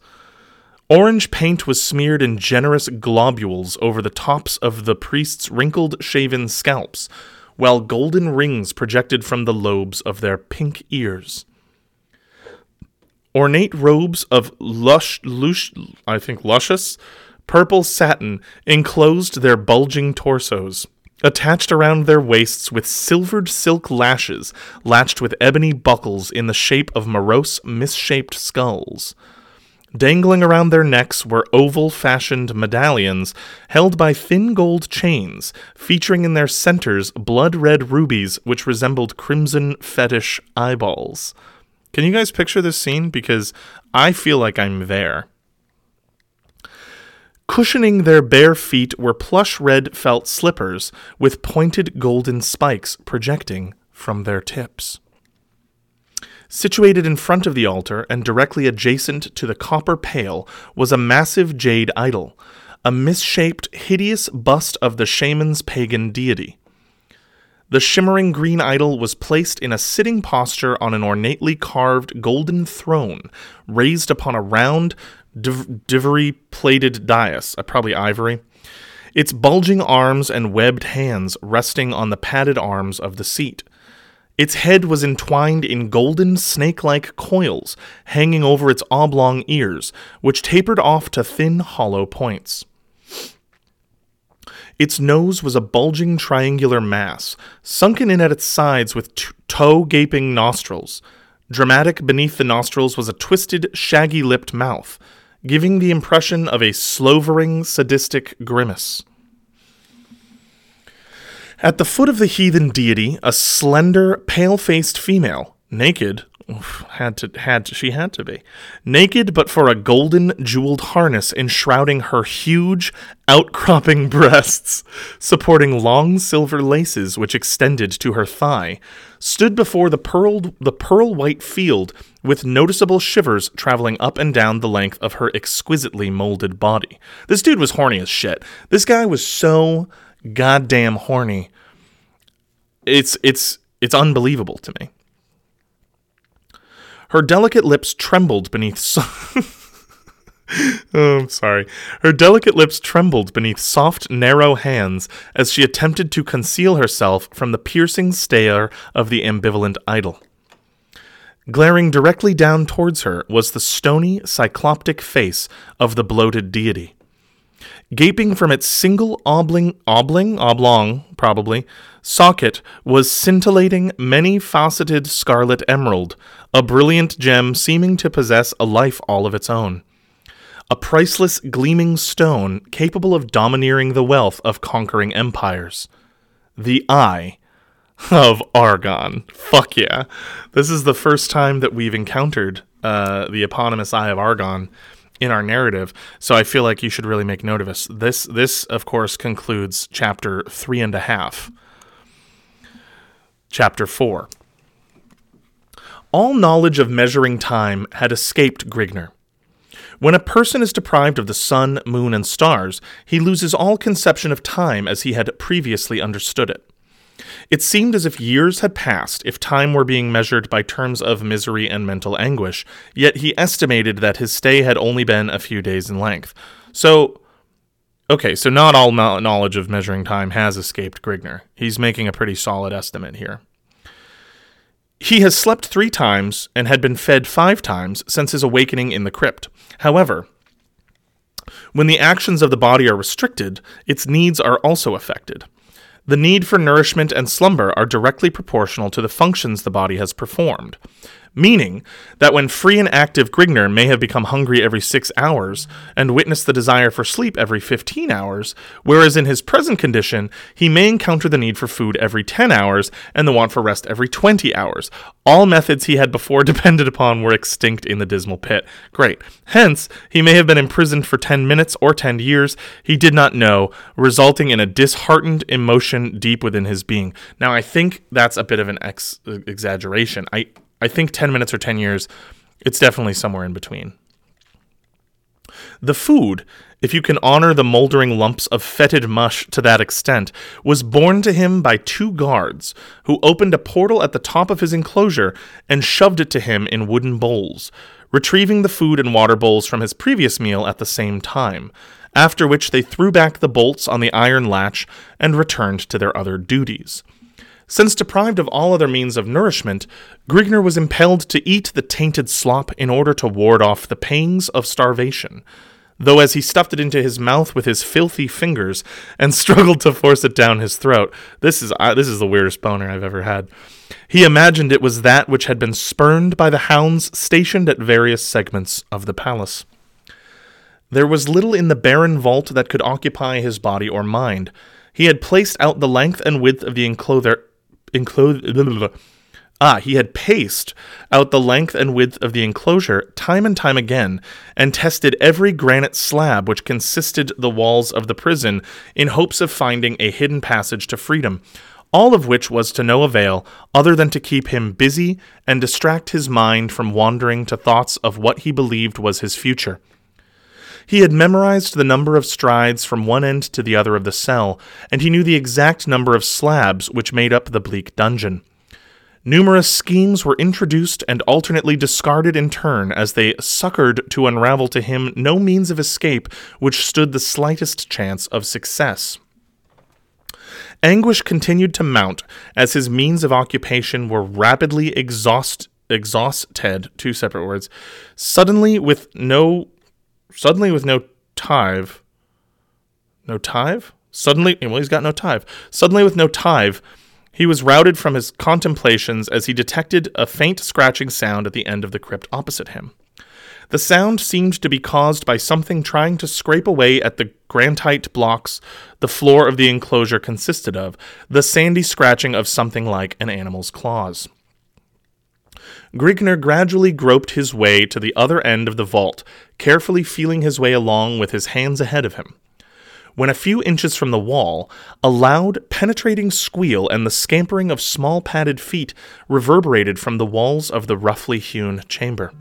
Orange paint was smeared in generous globules over the tops of the priests' wrinkled, shaven scalps, while golden rings projected from the lobes of their pink ears. Ornate robes of lush, lush, I think luscious, Purple satin enclosed their bulging torsos, attached around their waists with silvered silk lashes latched with ebony buckles in the shape of morose, misshaped skulls. Dangling around their necks were oval fashioned medallions held by thin gold chains, featuring in their centers blood red rubies which resembled crimson fetish eyeballs. Can you guys picture this scene? Because I feel like I'm there. Cushioning their bare feet were plush red felt slippers with pointed golden spikes projecting from their tips. Situated in front of the altar and directly adjacent to the copper pail was a massive jade idol, a misshaped, hideous bust of the shaman's pagan deity. The shimmering green idol was placed in a sitting posture on an ornately carved golden throne raised upon a round, div- plated dais, uh, probably ivory. Its bulging arms and webbed hands resting on the padded arms of the seat. Its head was entwined in golden snake like coils hanging over its oblong ears, which tapered off to thin, hollow points. Its nose was a bulging triangular mass, sunken in at its sides with t- toe gaping nostrils. Dramatic beneath the nostrils was a twisted, shaggy lipped mouth, giving the impression of a slovering, sadistic grimace. At the foot of the heathen deity, a slender, pale faced female, naked, had to had to, she had to be naked but for a golden jeweled harness enshrouding her huge outcropping [laughs] breasts supporting long silver laces which extended to her thigh stood before the pearl the pearl white field with noticeable shivers traveling up and down the length of her exquisitely molded body this dude was horny as shit this guy was so goddamn horny it's it's it's unbelievable to me her delicate lips trembled beneath. So- [laughs] oh, I'm sorry. Her delicate lips trembled beneath soft, narrow hands as she attempted to conceal herself from the piercing stare of the ambivalent idol. Glaring directly down towards her was the stony, cycloptic face of the bloated deity. Gaping from its single obling, obling, oblong, probably, socket was scintillating, many faceted scarlet emerald, a brilliant gem seeming to possess a life all of its own. A priceless, gleaming stone capable of domineering the wealth of conquering empires. The Eye of Argon. Fuck yeah. This is the first time that we've encountered uh, the eponymous Eye of Argon in our narrative, so I feel like you should really make note of this. This, this of course, concludes chapter three and a half. Chapter four. All knowledge of measuring time had escaped Grignr. When a person is deprived of the sun, moon, and stars, he loses all conception of time as he had previously understood it. It seemed as if years had passed if time were being measured by terms of misery and mental anguish, yet he estimated that his stay had only been a few days in length. So, okay, so not all knowledge of measuring time has escaped Grignr. He's making a pretty solid estimate here. He has slept three times and had been fed five times since his awakening in the crypt. However, when the actions of the body are restricted, its needs are also affected. The need for nourishment and slumber are directly proportional to the functions the body has performed, meaning that when free and active Grignr may have become hungry every six hours and witnessed the desire for sleep every 15 hours, whereas in his present condition, he may encounter the need for food every 10 hours and the want for rest every 20 hours. All methods he had before [laughs] depended upon were extinct in the dismal pit. Great. Hence, he may have been imprisoned for 10 minutes or 10 years, he did not know, resulting in a disheartened emotion deep within his being. Now, I think that's a bit of an ex- exaggeration. I, I think 10 minutes or 10 years, it's definitely somewhere in between. The food, if you can honor the moldering lumps of fetid mush to that extent, was borne to him by two guards, who opened a portal at the top of his enclosure and shoved it to him in wooden bowls, retrieving the food and water bowls from his previous meal at the same time, after which they threw back the bolts on the iron latch and returned to their other duties. Since deprived of all other means of nourishment, Grignr was impelled to eat the tainted slop in order to ward off the pangs of starvation. Though as he stuffed it into his mouth with his filthy fingers and [laughs] struggled to force it down his throat, this is uh, this is the weirdest boner I've ever had. He imagined it was that which had been spurned by the hounds stationed at various segments of the palace. There was little in the barren vault that could occupy his body or mind. He had placed out the length and width of the enclosure enclosure. Ah, he had paced out the length and width of the enclosure time and time again, and tested every granite slab which consisted the walls of the prison in hopes of finding a hidden passage to freedom, all of which was to no avail other than to keep him busy and distract his mind from wandering to thoughts of what he believed was his future. He had memorized the number of strides from one end to the other of the cell, and he knew the exact number of slabs which made up the bleak dungeon. Numerous schemes were introduced and alternately discarded in turn as they succored to unravel to him no means of escape which stood the slightest chance of success. Anguish continued to mount as his means of occupation were rapidly exhaust exhausted two separate words suddenly with no suddenly with no tive no tive suddenly well he's got no tive suddenly with no tive he was routed from his contemplations as he detected a faint scratching sound at the end of the crypt opposite him. The sound seemed to be caused by something trying to scrape away at the granite blocks the floor of the enclosure consisted of, the sandy scratching of something like an animal's claws. Grignr gradually groped his way to the other end of the vault, carefully feeling his way along with his hands ahead of him. When a few inches from the wall, a loud, penetrating squeal and the scampering of small padded feet reverberated from the walls of the roughly hewn chamber.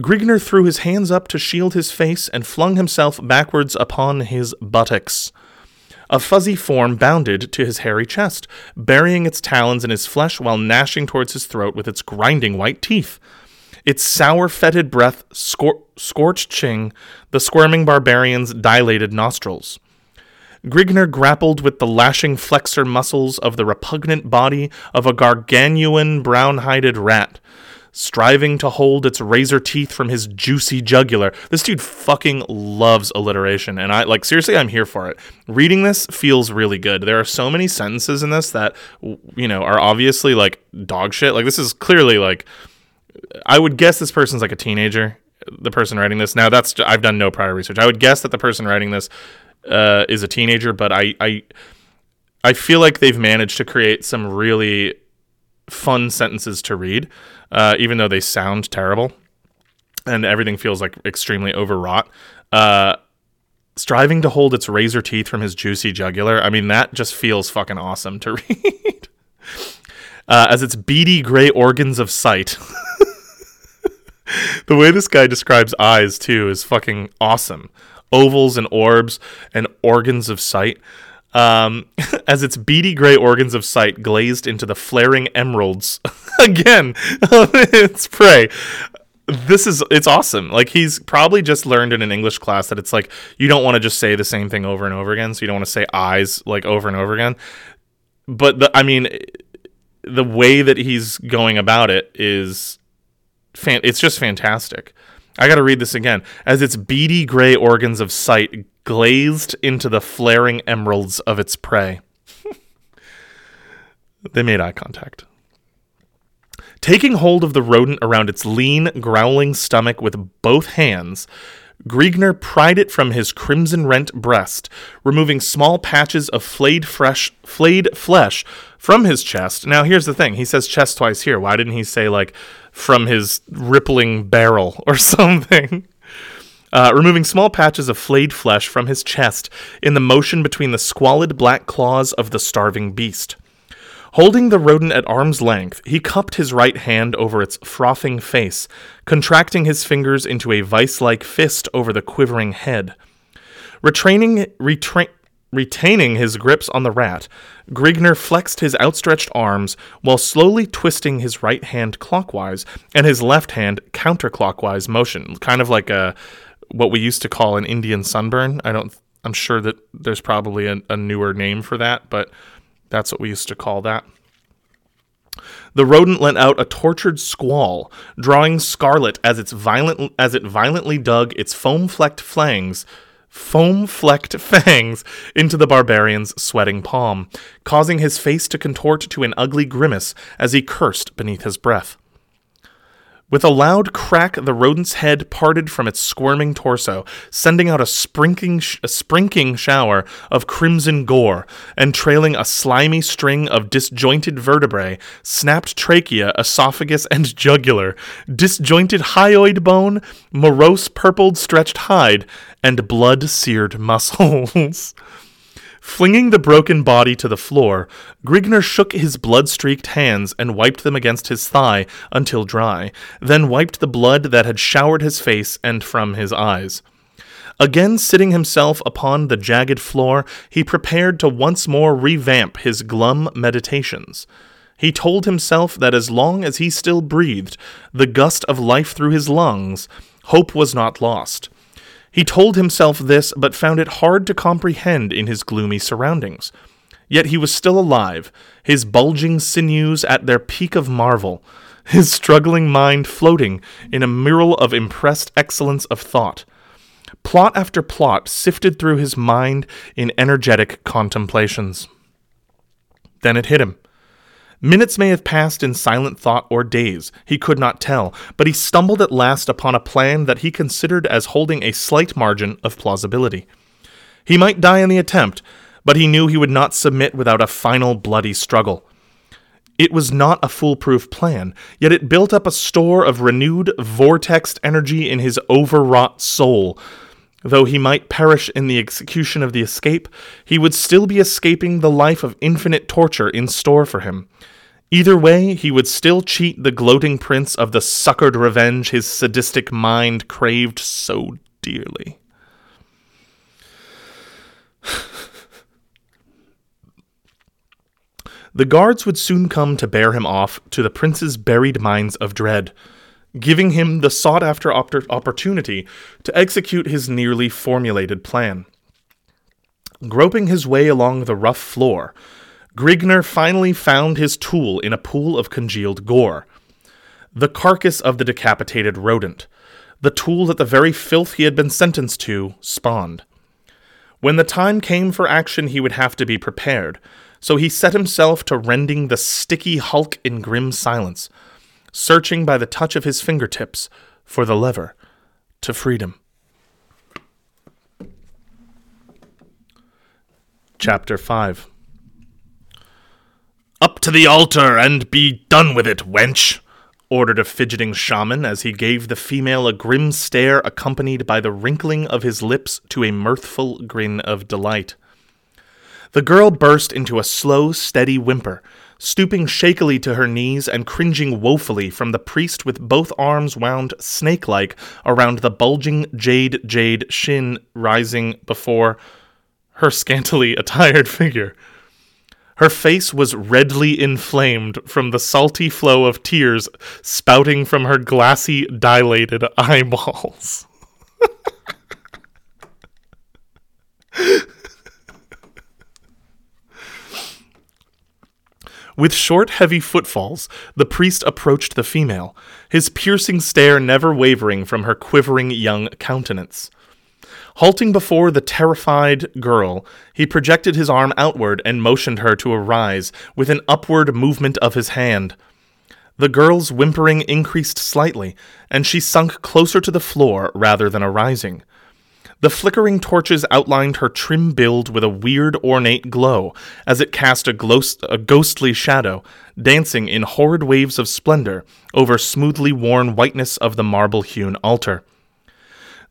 Grignr threw his hands up to shield his face and flung himself backwards upon his buttocks. A fuzzy form bounded to his hairy chest, burying its talons in his flesh while gnashing towards his throat with its grinding white teeth. Its sour, fetid breath scor- scorching the squirming barbarian's dilated nostrils. Grignr grappled with the lashing flexor muscles of the repugnant body of a gargantuan brown hided rat, striving to hold its razor teeth from his juicy jugular. This dude fucking loves alliteration, and I like seriously, I'm here for it. Reading this feels really good. There are so many sentences in this that you know are obviously like dog shit. Like this is clearly like I would guess this person's like a teenager. The person writing this now that's I've done no prior research. I would guess that the person writing this uh, is a teenager, but I I I feel like they've managed to create some really fun sentences to read, uh, even though they sound terrible and everything feels like extremely overwrought. Uh, striving to hold its razor teeth from his juicy jugular. I mean, that just feels fucking awesome to [laughs] read. Uh, as its beady gray organs of sight. [laughs] the way this guy describes eyes, too, is fucking awesome. Ovals and orbs and organs of sight um, [laughs] as its beady gray organs of sight glazed into the flaring emeralds [laughs] again its prey. This is it's awesome. Like he's probably just learned in an English class that it's like you don't want to just say the same thing over and over again. So you don't want to say eyes like over and over again. But the, I mean, the way that he's going about it is, fan- it's just fantastic. I got to read this again. As its beady gray organs of sight glazed into the flaring emeralds of its prey. [laughs] they made eye contact. Taking hold of the rodent around its lean, growling stomach with both hands, Grignr pried it from his crimson rent breast, removing small patches of flayed fresh flayed flesh from his chest. Now here's the thing. He says chest twice here. Why didn't he say like from his rippling barrel or [laughs] something? Uh, removing small patches of flayed flesh from his chest in the motion between the squalid black claws of the starving beast. Holding the rodent at arm's length, he cupped his right hand over its frothing face, contracting his fingers into a vice like fist over the quivering head. Retraining, retra- retaining his grips on the rat, Grignr flexed his outstretched arms while slowly twisting his right hand clockwise and his left hand counterclockwise motion, kind of like a what we used to call an Indian sunburn. I don't. I'm sure that there's probably a, a newer name for that, but that's what we used to call that. The rodent let out a tortured squall, drawing scarlet as its violent as it violently dug its foam-flecked fangs, foam-flecked [laughs] fangs into the barbarian's sweating palm, causing his face to contort to an ugly grimace as he cursed beneath his breath. With a loud crack, the rodent's head parted from its squirming torso, sending out a sprinkling, sh- a sprinkling shower of crimson gore, and trailing a slimy string of disjointed vertebrae, snapped trachea, esophagus, and jugular, disjointed hyoid bone, morose purpled stretched hide, and blood seared muscles. [laughs] Flinging the broken body to the floor, Grignr shook his blood streaked hands and wiped them against his thigh until dry, then wiped the blood that had showered his face and from his eyes. Again sitting himself upon the jagged floor, he prepared to once more revamp his glum meditations. He told himself that as long as he still breathed, the gust of life through his lungs, hope was not lost. He told himself this, but found it hard to comprehend in his gloomy surroundings. Yet he was still alive, his bulging sinews at their peak of marvel, his struggling mind floating in a mural of impressed excellence of thought. Plot after plot sifted through his mind in energetic contemplations. Then it hit him. Minutes may have passed in silent thought or days, he could not tell, but he stumbled at last upon a plan that he considered as holding a slight margin of plausibility. He might die in the attempt, but he knew he would not submit without a final bloody struggle. It was not a foolproof plan, yet it built up a store of renewed vortexed energy in his overwrought soul. Though he might perish in the execution of the escape, he would still be escaping the life of infinite torture in store for him. Either way, he would still cheat the gloating prince of the succored revenge his sadistic mind craved so dearly. [sighs] The guards would soon come to bear him off to the prince's buried mines of dread, giving him the sought after opportunity to execute his nearly formulated plan. Groping his way along the rough floor, Grignr finally found his tool in a pool of congealed gore. The carcass of the decapitated rodent, the tool that the very filth he had been sentenced to spawned. When the time came for action, he would have to be prepared so he set himself to rending the sticky hulk in grim silence, searching by the touch of his fingertips for the lever to freedom. Chapter 5 Up to the altar and be done with it, wench! ordered a fidgeting shaman as he gave the female a grim stare accompanied by the wrinkling of his lips to a mirthful grin of delight. The girl burst into a slow, steady whimper, stooping shakily to her knees and cringing woefully from the priest with both arms wound snake like around the bulging jade jade shin rising before her scantily attired figure. Her face was redly inflamed from the salty flow of tears spouting from her glassy, dilated eyeballs. [laughs] With short, heavy footfalls, the priest approached the female, his piercing stare never wavering from her quivering young countenance. Halting before the terrified girl, he projected his arm outward and motioned her to arise with an upward movement of his hand. The girl's whimpering increased slightly, and she sunk closer to the floor rather than arising. The flickering torches outlined her trim build with a weird ornate glow as it cast a, ghost- a ghostly shadow, dancing in horrid waves of splendor over smoothly worn whiteness of the marble hewn altar.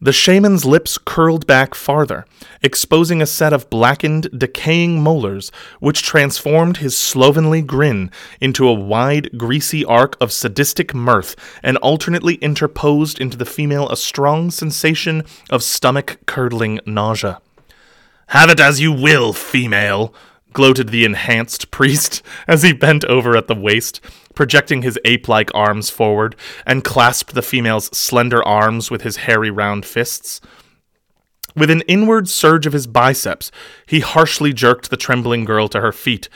The shaman's lips curled back farther, exposing a set of blackened, decaying molars, which transformed his slovenly grin into a wide, greasy arc of sadistic mirth and alternately interposed into the female a strong sensation of stomach curdling nausea. Have it as you will, female, gloated the enhanced [laughs] priest as he bent over at the waist, projecting his ape like arms forward, and clasped the female's slender arms with his hairy round fists. With an inward surge of his biceps, he harshly jerked the trembling girl to her feet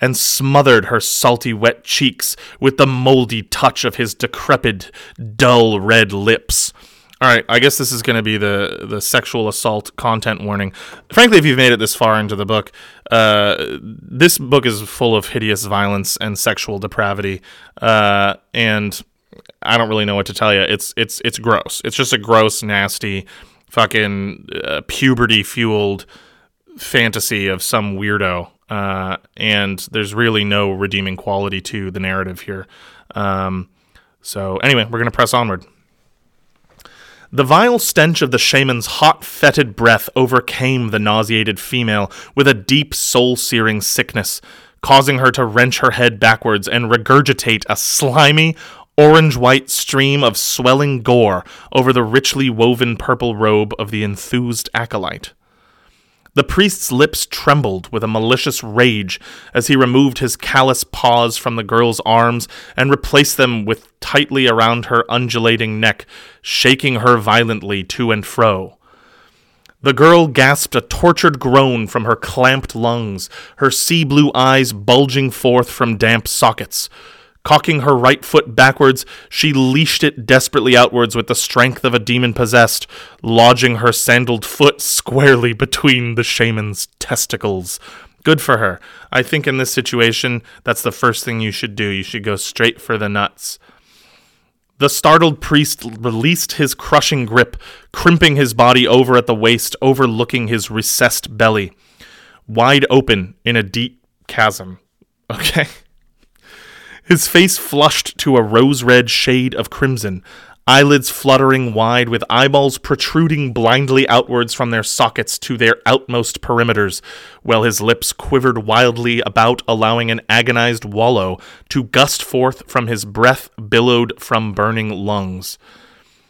and smothered her salty wet cheeks with the moldy touch of his decrepit, dull red lips. All right, I guess this is going to be the the sexual assault content warning. Frankly, if you've made it this far into the book, uh, this book is full of hideous violence and sexual depravity, uh, and I don't really know what to tell you. It's it's it's gross. It's just a gross, nasty, fucking uh, puberty fueled fantasy of some weirdo, uh, and there's really no redeeming quality to the narrative here. Um, so anyway, we're gonna press onward. The vile stench of the shaman's hot, fetid breath overcame the nauseated female with a deep, soul searing sickness, causing her to wrench her head backwards and regurgitate a slimy, orange white stream of swelling gore over the richly woven purple robe of the enthused acolyte. The priest's lips trembled with a malicious rage as he removed his callous paws from the girl's arms and replaced them with tightly around her undulating neck, shaking her violently to and fro. The girl gasped a tortured groan from her clamped lungs, her sea blue eyes bulging forth from damp sockets. Cocking her right foot backwards, she leashed it desperately outwards with the strength of a demon possessed, lodging her sandaled foot squarely between the shaman's testicles. Good for her. I think in this situation, that's the first thing you should do. You should go straight for the nuts. The startled priest released his crushing grip, crimping his body over at the waist, overlooking his recessed belly, wide open in a deep chasm. [laughs] Okay. His face flushed to a rose red shade of crimson, eyelids fluttering wide with eyeballs protruding blindly outwards from their sockets to their outmost perimeters, while his lips quivered wildly about, allowing an agonized wallow to gust forth from his breath billowed from burning lungs.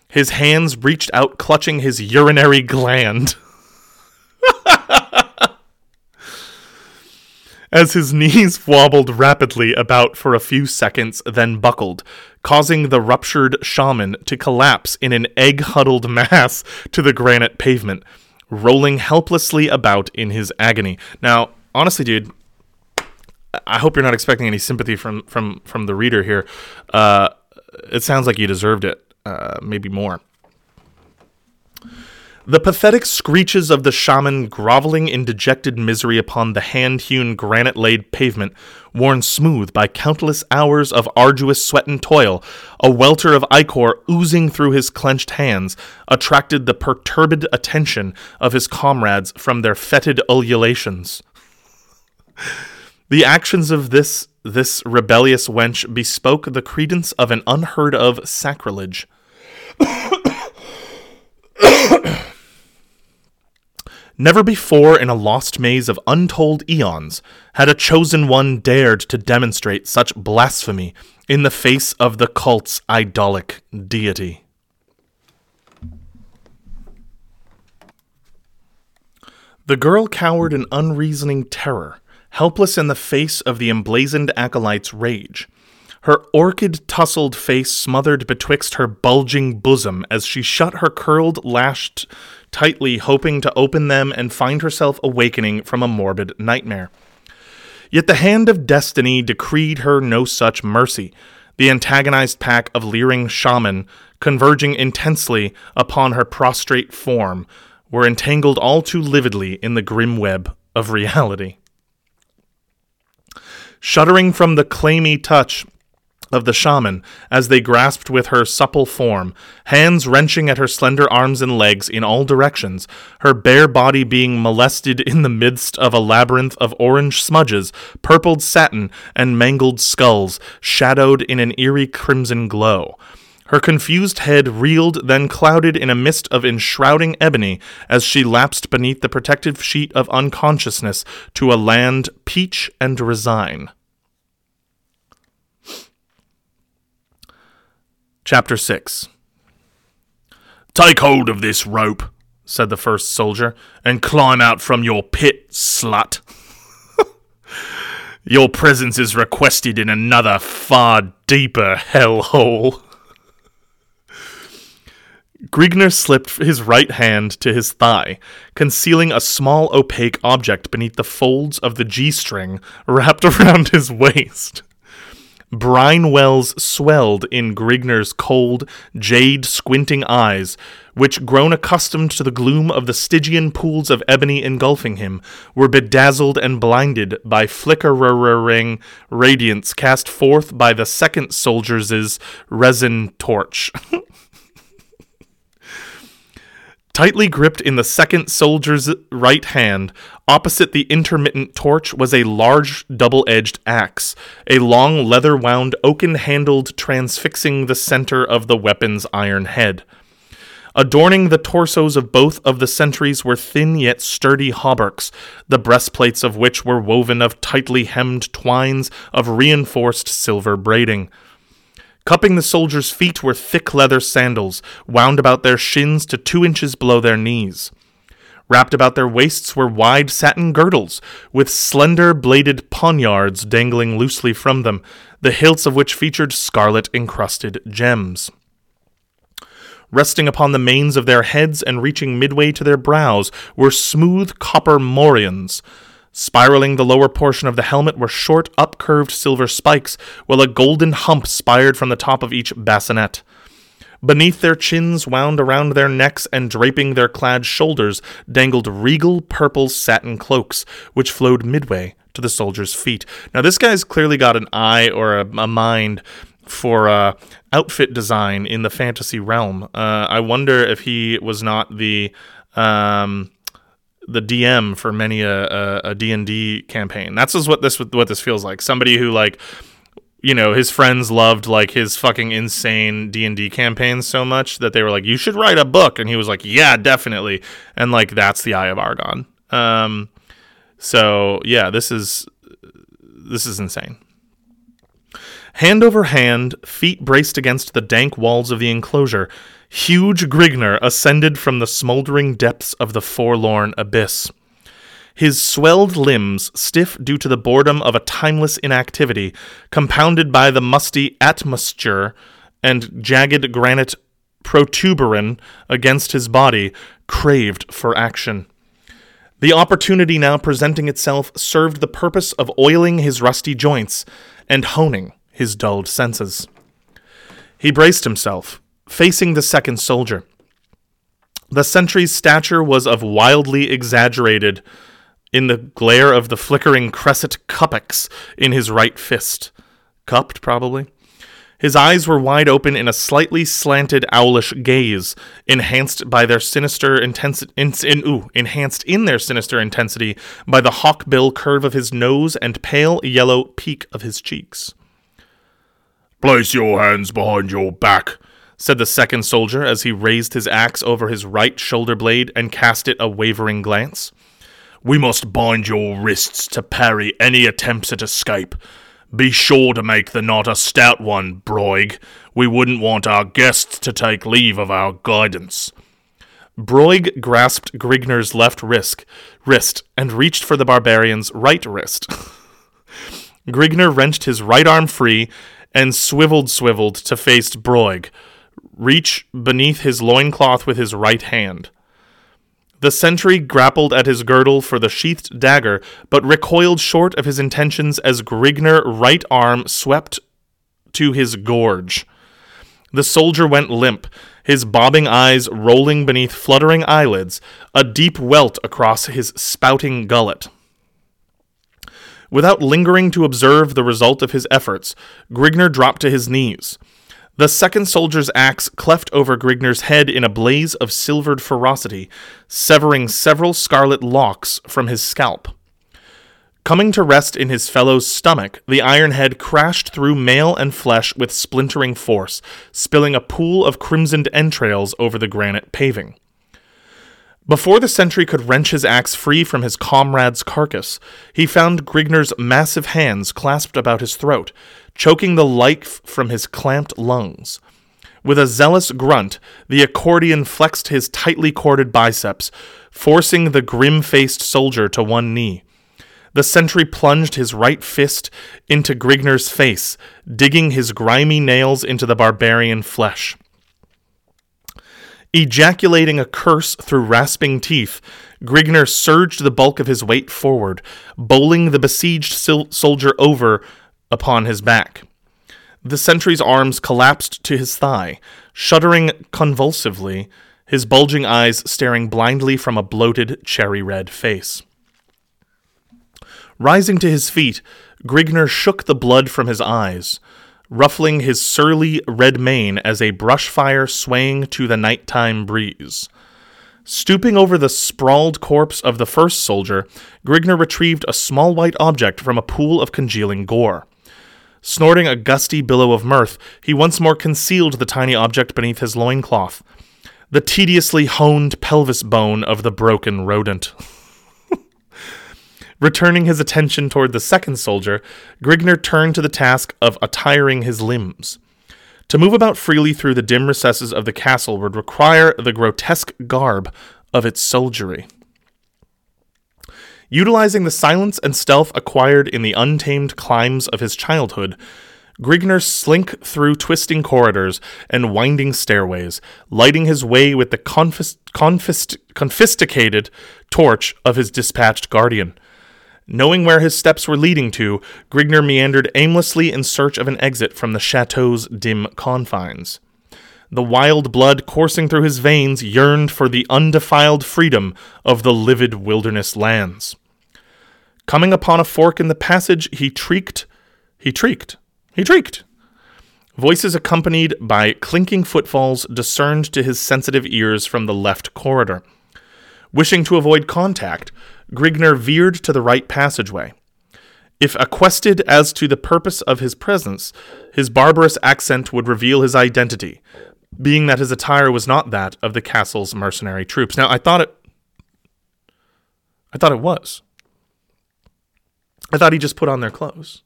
His hands reached out, clutching his urinary gland. [laughs] as his knees wobbled rapidly about for a few seconds, then buckled, causing the ruptured shaman to collapse in an egg huddled [laughs] mass to the granite pavement, rolling helplessly about in his agony. Now, honestly, dude, I hope you're not expecting any sympathy from from from the reader here. Uh, it sounds like you deserved it, uh, maybe more. The pathetic screeches of the shaman groveling in dejected misery upon the hand hewn granite laid pavement, worn smooth by countless hours of arduous sweat and toil, a welter of ichor oozing through his clenched hands, attracted the perturbed attention of his comrades from their fetid ululations. The actions of this this rebellious wench bespoke the credence of an unheard of sacrilege. Never before in a lost maze of untold eons had a chosen one dared to demonstrate such blasphemy in the face of the cult's idolic deity. The girl cowered in unreasoning terror, helpless in the face of the emblazoned acolyte's rage. Her orchid tousled face smothered betwixt her bulging bosom as she shut her curled, lashed tightly, hoping to open them and find herself awakening from a morbid nightmare. Yet the hand of destiny decreed her no such mercy. The antagonized pack of leering shaman, converging intensely upon her prostrate form, were entangled all too lividly in the grim web of reality. Shuddering from the clammy touch of the shaman as they grasped with her supple form, hands wrenching at her slender arms and legs in all directions, her bare body being molested in the midst of a labyrinth of orange smudges, purpled satin, and mangled skulls, shadowed in an eerie crimson glow. Her confused head reeled, then clouded in a mist of enshrouding ebony as she lapsed beneath the protective sheet of unconsciousness to a land peach and resign. Chapter 6 Take hold of this rope, said the first soldier, and climb out from your pit, slut. [laughs] your presence is requested in another far deeper hellhole. Grignr slipped his right hand to his thigh, concealing a small opaque object beneath the folds of the G string wrapped [laughs] around his waist. Brine wells swelled in Grignr's cold, jade squinting eyes, which, grown accustomed to the gloom of the Stygian pools of ebony engulfing him, were bedazzled and blinded by flickering radiance cast forth by the second soldier's resin torch. [laughs] Tightly gripped in the second soldier's right hand, opposite the intermittent torch was a large double edged axe, a long leather wound oaken handled transfixing the center of the weapon's iron head. Adorning the torsos of both of the sentries were thin yet sturdy hauberks, the breastplates of which were woven of tightly hemmed twines of reinforced silver braiding. Cupping the soldiers' feet were thick leather sandals, wound about their shins to two inches below their knees. Wrapped about their waists were wide satin girdles, with slender bladed poniards dangling loosely from them, the hilts of which featured scarlet encrusted gems. Resting upon the manes of their heads and reaching midway to their brows were smooth copper morions, Spiraling the lower portion of the helmet were short, upcurved silver spikes, while a golden hump spired from the top of each bassinet. Beneath their chins, wound around their necks, and draping their clad shoulders, dangled regal purple satin cloaks, which flowed midway to the soldiers' feet. Now, this guy's clearly got an eye or a, a mind for uh, outfit design in the fantasy realm. Uh, I wonder if he was not the. Um, the DM for many a, a, a D&D campaign. That's just what this what this feels like. Somebody who like you know his friends loved like his fucking insane d&d campaigns so much that they were like you should write a book. And he was like yeah definitely. And like that's the eye of argon. Um so yeah this is this is insane. Hand over hand feet braced against the dank walls of the enclosure huge Grignr ascended from the smoldering depths of the forlorn abyss his swelled limbs, stiff due to the boredom of a timeless inactivity, compounded by the musty atmosphere and jagged granite protuberance against his body, craved for action. The opportunity now presenting itself served the purpose of oiling his rusty joints and honing his dulled senses. He braced himself, facing the second soldier. The sentry's stature was of wildly exaggerated in the glare of the flickering crescent cuppix in his right fist. Cupped, probably. His eyes were wide open in a slightly slanted owlish gaze, enhanced by their sinister intensity. In, in, ooh, enhanced in their sinister intensity by the hawkbill curve of his nose and pale yellow peak of his cheeks. Place your hands behind your back, said the second soldier as he raised his axe over his right shoulder blade and cast it a wavering glance. We must bind your wrists to parry any attempts at escape. Be sure to make the knot a stout one, Broig. We wouldn't want our guests to take leave of our guidance. Broig grasped Grignr's left wrist, wrist and reached for the barbarian's right wrist. [laughs] Grignr wrenched his right arm free and swiveled swiveled to face Broig, reach beneath his loincloth with his right hand. The sentry grappled at his girdle for the sheathed dagger, but recoiled short of his intentions as Grignr right arm swept to his gorge. The soldier went limp, his bobbing eyes rolling beneath fluttering eyelids, a deep welt across his spouting gullet. Without lingering to observe the result of his efforts, Grignr dropped to his knees. The second soldier's axe cleft over Grignr's head in a blaze of silvered ferocity, severing several scarlet locks from his scalp. Coming to rest in his fellow's stomach, the iron head crashed through mail and flesh with splintering force, spilling a pool of crimsoned entrails over the granite paving. Before the sentry could wrench his axe free from his comrade's carcass, he found Grignr's massive hands clasped about his throat, choking the life from his clamped lungs. With a zealous grunt, the Ecordian flexed his tightly corded biceps, forcing the grim faced soldier to one knee. The sentry plunged his right fist into Grignr's face, digging his grimy nails into the barbarian flesh. Ejaculating a curse through rasping teeth, Grignr surged the bulk of his weight forward, bowling the besieged sil- soldier over upon his back. The sentry's arms collapsed to his thigh, shuddering convulsively, his bulging eyes staring blindly from a bloated cherry red face. Rising to his feet, Grignr shook the blood from his eyes, ruffling his surly red mane as a brush fire swaying to the nighttime breeze. Stooping over the sprawled corpse of the first soldier, Grignr retrieved a small white object from a pool of congealing gore. Snorting a gusty billow of mirth, he once more concealed the tiny object beneath his loincloth. The tediously honed pelvis bone of the broken rodent. [laughs] Returning his attention toward the second soldier, Grignr turned to the task of attiring his limbs. To move about freely through the dim recesses of the castle would require the grotesque garb of its soldiery. Utilizing the silence and stealth acquired in the untamed climes of his childhood, Grignr slink through twisting corridors and winding stairways, lighting his way with the confis- confist- confiscated torch of his dispatched guardian. Knowing where his steps were leading to, Grignr meandered aimlessly in search of an exit from the chateau's dim confines. The wild blood coursing through his veins yearned for the undefiled freedom of the livid wilderness lands. Coming upon a fork in the passage, he treeked, he treeked, he treeked. Voices accompanied by clinking footfalls discerned to his sensitive ears from the left corridor. Wishing to avoid contact, Grignr veered to the right passageway. If quested as to the purpose of his presence, his barbarous accent would reveal his identity, being that his attire was not that of the castle's mercenary troops. Now, I thought it. I thought it was. I thought he just put on their clothes.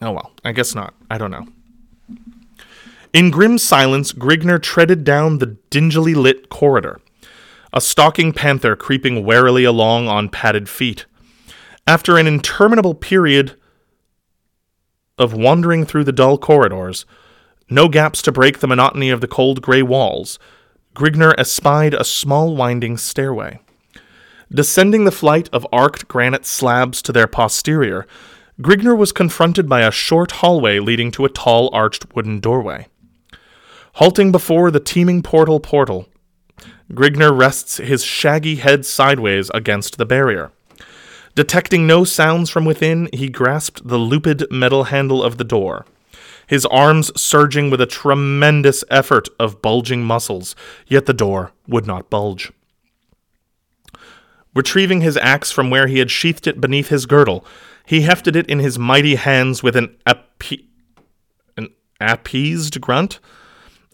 Oh well, I guess not. I don't know. In grim silence, Grignr treaded down the dingily lit corridor, a stalking panther creeping warily along on padded feet. After an interminable period of wandering through the dull corridors, no gaps to break the monotony of the cold gray walls, Grignr espied a small winding stairway. Descending the flight of arced granite slabs to their posterior, Grignr was confronted by a short hallway leading to a tall arched wooden doorway. Halting before the teeming portal portal, Grignr rests his shaggy head sideways against the barrier. Detecting no sounds from within, he grasped the looped metal handle of the door, his arms surging with a tremendous effort of bulging muscles, yet the door would not bulge. Retrieving his axe from where he had sheathed it beneath his girdle, he hefted it in his mighty hands with an, an appeased grunt,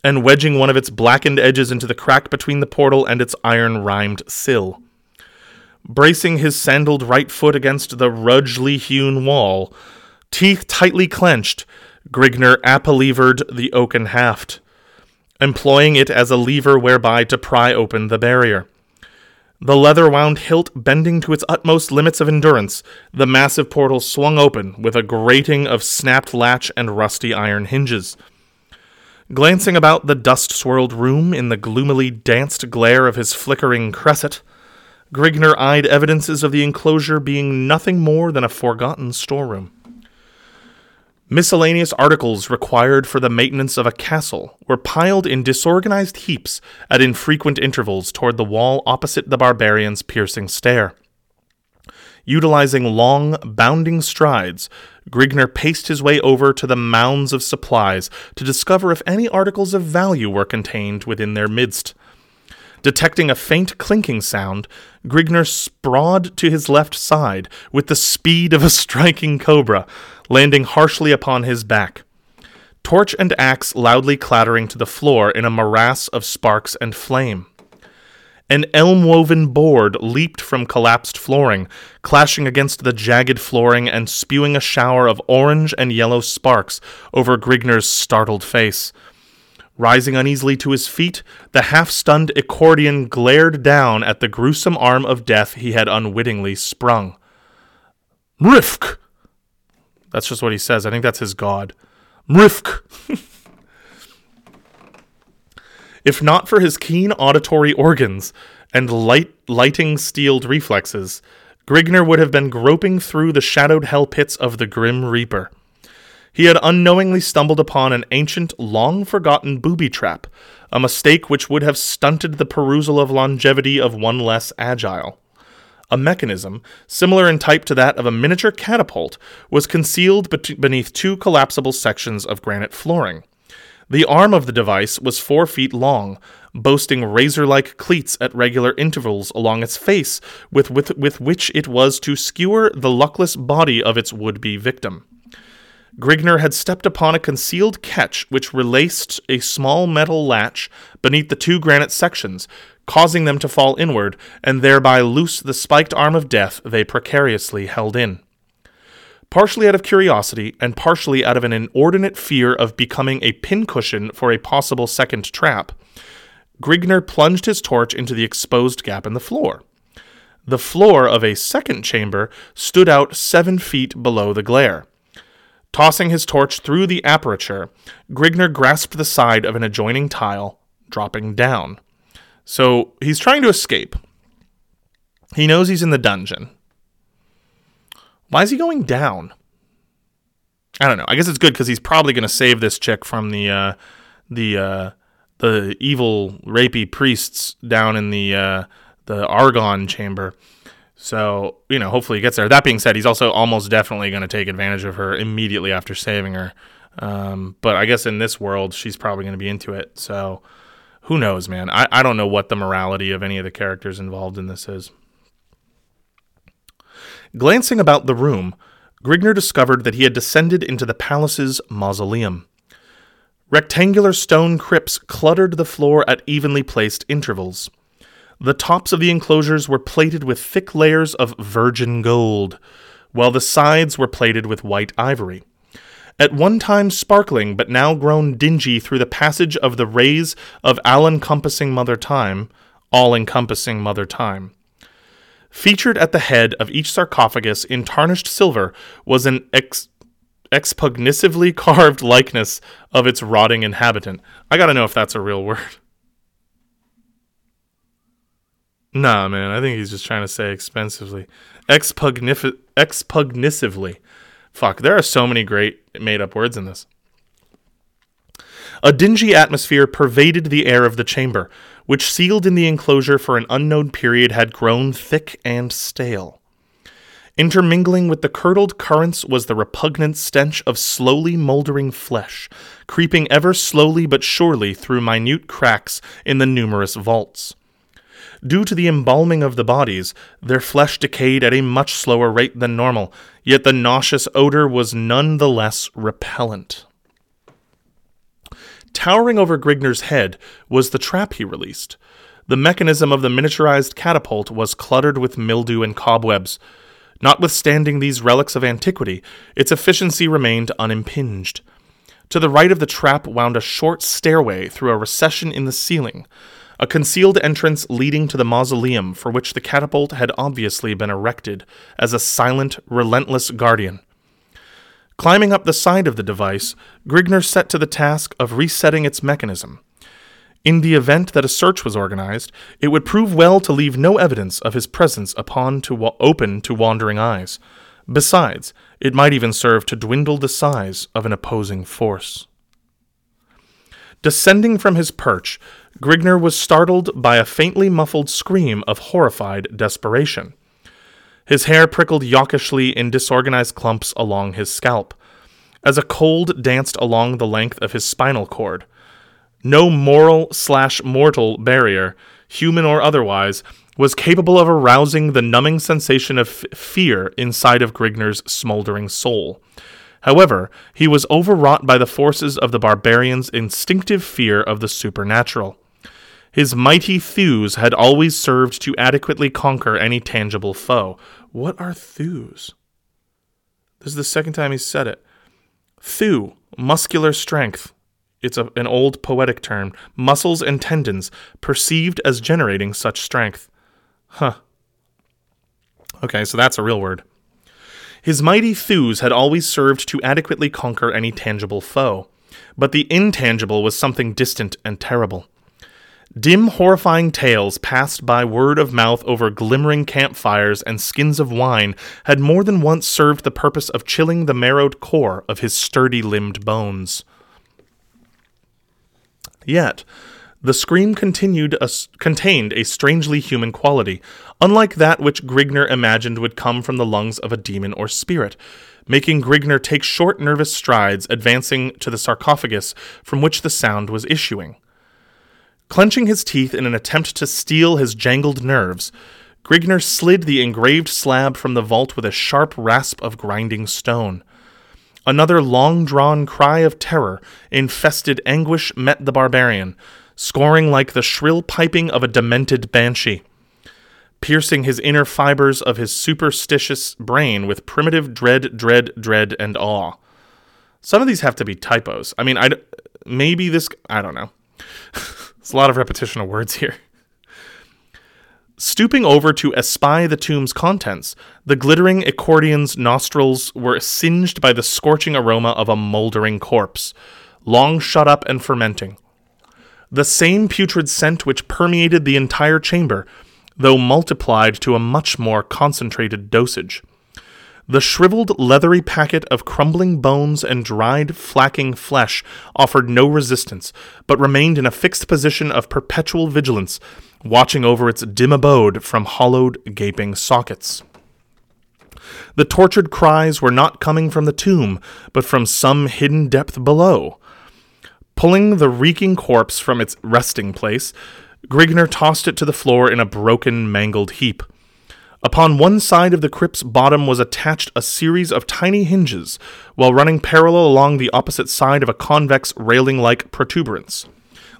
and wedging one of its blackened edges into the crack between the portal and its iron rimed sill. Bracing his sandaled right foot against the rudgely hewn wall, teeth tightly clenched, Grignr applevered the oaken haft, employing it as a lever whereby to pry open the barrier. The leather wound hilt bending to its utmost limits of endurance, the massive portal swung open with a grating of snapped latch and rusty iron hinges. Glancing about the dust swirled room in the gloomily danced glare of his flickering cresset, Grignr eyed evidences of the enclosure being nothing more than a forgotten storeroom. Miscellaneous articles required for the maintenance of a castle were piled in disorganized heaps at infrequent intervals toward the wall opposite the barbarian's piercing stare. Utilizing long, bounding strides, Grignr paced his way over to the mounds of supplies to discover if any articles of value were contained within their midst. Detecting a faint clinking sound, Grignr sprawled to his left side with the speed of a striking cobra, landing harshly upon his back. Torch and axe loudly clattering to the floor in a morass of sparks and flame. An elm woven board leaped from collapsed flooring, clashing against the jagged flooring and spewing a shower of orange and yellow sparks over Grignr's startled face. Rising uneasily to his feet, the half stunned Ecordian glared down at the gruesome arm of death he had unwittingly sprung. Mrifk! That's just what he says. I think that's his god. Mrifk! [laughs] if not for his keen auditory organs and light lighting steeled reflexes, Grignr would have been groping through the shadowed hell pits of the Grim Reaper. He had unknowingly stumbled upon an ancient, long forgotten booby trap, a mistake which would have stunted the perusal of longevity of one less agile. A mechanism, similar in type to that of a miniature catapult, was concealed beneath two collapsible sections of granite flooring. The arm of the device was four feet long, boasting razor like cleats at regular intervals along its face, with, with, with which it was to skewer the luckless body of its would be victim. Grignr had stepped upon a concealed catch which relaced a small metal latch beneath the two granite sections, causing them to fall inward and thereby loose the spiked arm of death they precariously held in. Partially out of curiosity and partially out of an inordinate fear of becoming a pincushion for a possible second trap, Grignr plunged his torch into the exposed gap in the floor. The floor of a second chamber stood out seven feet below the glare. Tossing his torch through the aperture, Grignr grasped the side of an adjoining tile, dropping down. So he's trying to escape. He knows he's in the dungeon. Why is he going down? I don't know. I guess it's good because he's probably going to save this chick from the uh, the uh, the evil rapey priests down in the uh, the Argon chamber. So, you know, hopefully he gets there. That being said, he's also almost definitely going to take advantage of her immediately after saving her. Um, but I guess in this world, she's probably going to be into it. So who knows, man? I, I don't know what the morality of any of the characters involved in this is. Glancing about the room, Grignr discovered that he had descended into the palace's mausoleum. Rectangular stone crypts cluttered the floor at evenly placed intervals. The tops of the enclosures were plated with thick layers of virgin gold, while the sides were plated with white ivory. At one time sparkling, but now grown dingy through the passage of the rays of all encompassing Mother Time, all encompassing Mother Time. Featured at the head of each sarcophagus in tarnished silver was an ex- [laughs] carved likeness of its rotting inhabitant. I gotta know if that's a real word. [laughs] Nah, man, I think he's just trying to say expensively. Expugnif- expugnatively. Fuck, there are so many great made up words in this. A dingy atmosphere pervaded the air of the chamber, which, sealed in the enclosure for an unknown period, had grown thick and stale. Intermingling with the curdled currents was the repugnant stench of slowly moldering flesh, creeping ever slowly but surely through minute cracks in the numerous vaults. Due to the embalming of the bodies, their flesh decayed at a much slower rate than normal, yet the nauseous odor was none the less repellent. Towering over Grignr's head was the trap he released. The mechanism of the miniaturized catapult was cluttered with mildew and cobwebs. Notwithstanding these relics of antiquity, its efficiency remained unimpinged. To the right of the trap wound a short stairway through a recession in the ceiling, a concealed entrance leading to the mausoleum for which the catapult had obviously been erected as a silent, relentless guardian. Climbing up the side of the device, Grignr set to the task of resetting its mechanism. In the event that a search was organized, it would prove well to leave no evidence of his presence upon to wa- open to wandering eyes. Besides, it might even serve to dwindle the size of an opposing force. Descending from his perch, Grignr was startled by a faintly muffled scream of horrified desperation. His hair prickled yawkishly in disorganized clumps along his scalp, as a cold danced along the length of his spinal cord. No moral slash mortal barrier, human or otherwise, was capable of arousing the numbing sensation of f- fear inside of Grignr's smoldering soul. However, he was overwrought by the forces of the barbarian's instinctive fear of the supernatural. His mighty thews had always served to adequately conquer any tangible foe. What are thews? This is the second time he said it. Thew, muscular strength. It's a, an old poetic term. Muscles and tendons, perceived as generating such strength. Huh. Okay, so that's a real word. His mighty thews had always served to adequately conquer any tangible foe, but the intangible was something distant and terrible. Dim, horrifying tales passed by word of mouth over glimmering campfires and skins of wine had more than once served the purpose of chilling the marrowed core of his sturdy limbed bones. Yet, the scream continued a, contained a strangely human quality, unlike that which Grignr imagined would come from the lungs of a demon or spirit, making Grignr take short, nervous strides, advancing to the sarcophagus from which the sound was issuing. Clenching his teeth in an attempt to steel his jangled nerves, Grignr slid the engraved slab from the vault with a sharp rasp of grinding stone. Another long drawn cry of terror, infested anguish, met the barbarian, scoring like the shrill piping of a demented banshee. Piercing his inner fibers of his superstitious brain with primitive dread, dread, dread, and awe. Some of these have to be typos. I mean, I maybe this. I don't know. [laughs] There's a lot of repetition of words here. Stooping over to espy the tomb's contents, the glittering Ecordian's nostrils were singed by the scorching aroma of a moldering corpse, long shut up and fermenting. The same putrid scent which permeated the entire chamber, though multiplied to a much more concentrated dosage. The shriveled, leathery packet of crumbling bones and dried, flacking flesh offered no resistance, but remained in a fixed position of perpetual vigilance, watching over its dim abode from hollowed, gaping sockets. The tortured cries were not coming from the tomb, but from some hidden depth below. Pulling the reeking corpse from its resting place, Grignr tossed it to the floor in a broken, mangled heap. Upon one side of the crypt's bottom was attached a series of tiny hinges, while running parallel along the opposite side of a convex railing like protuberance,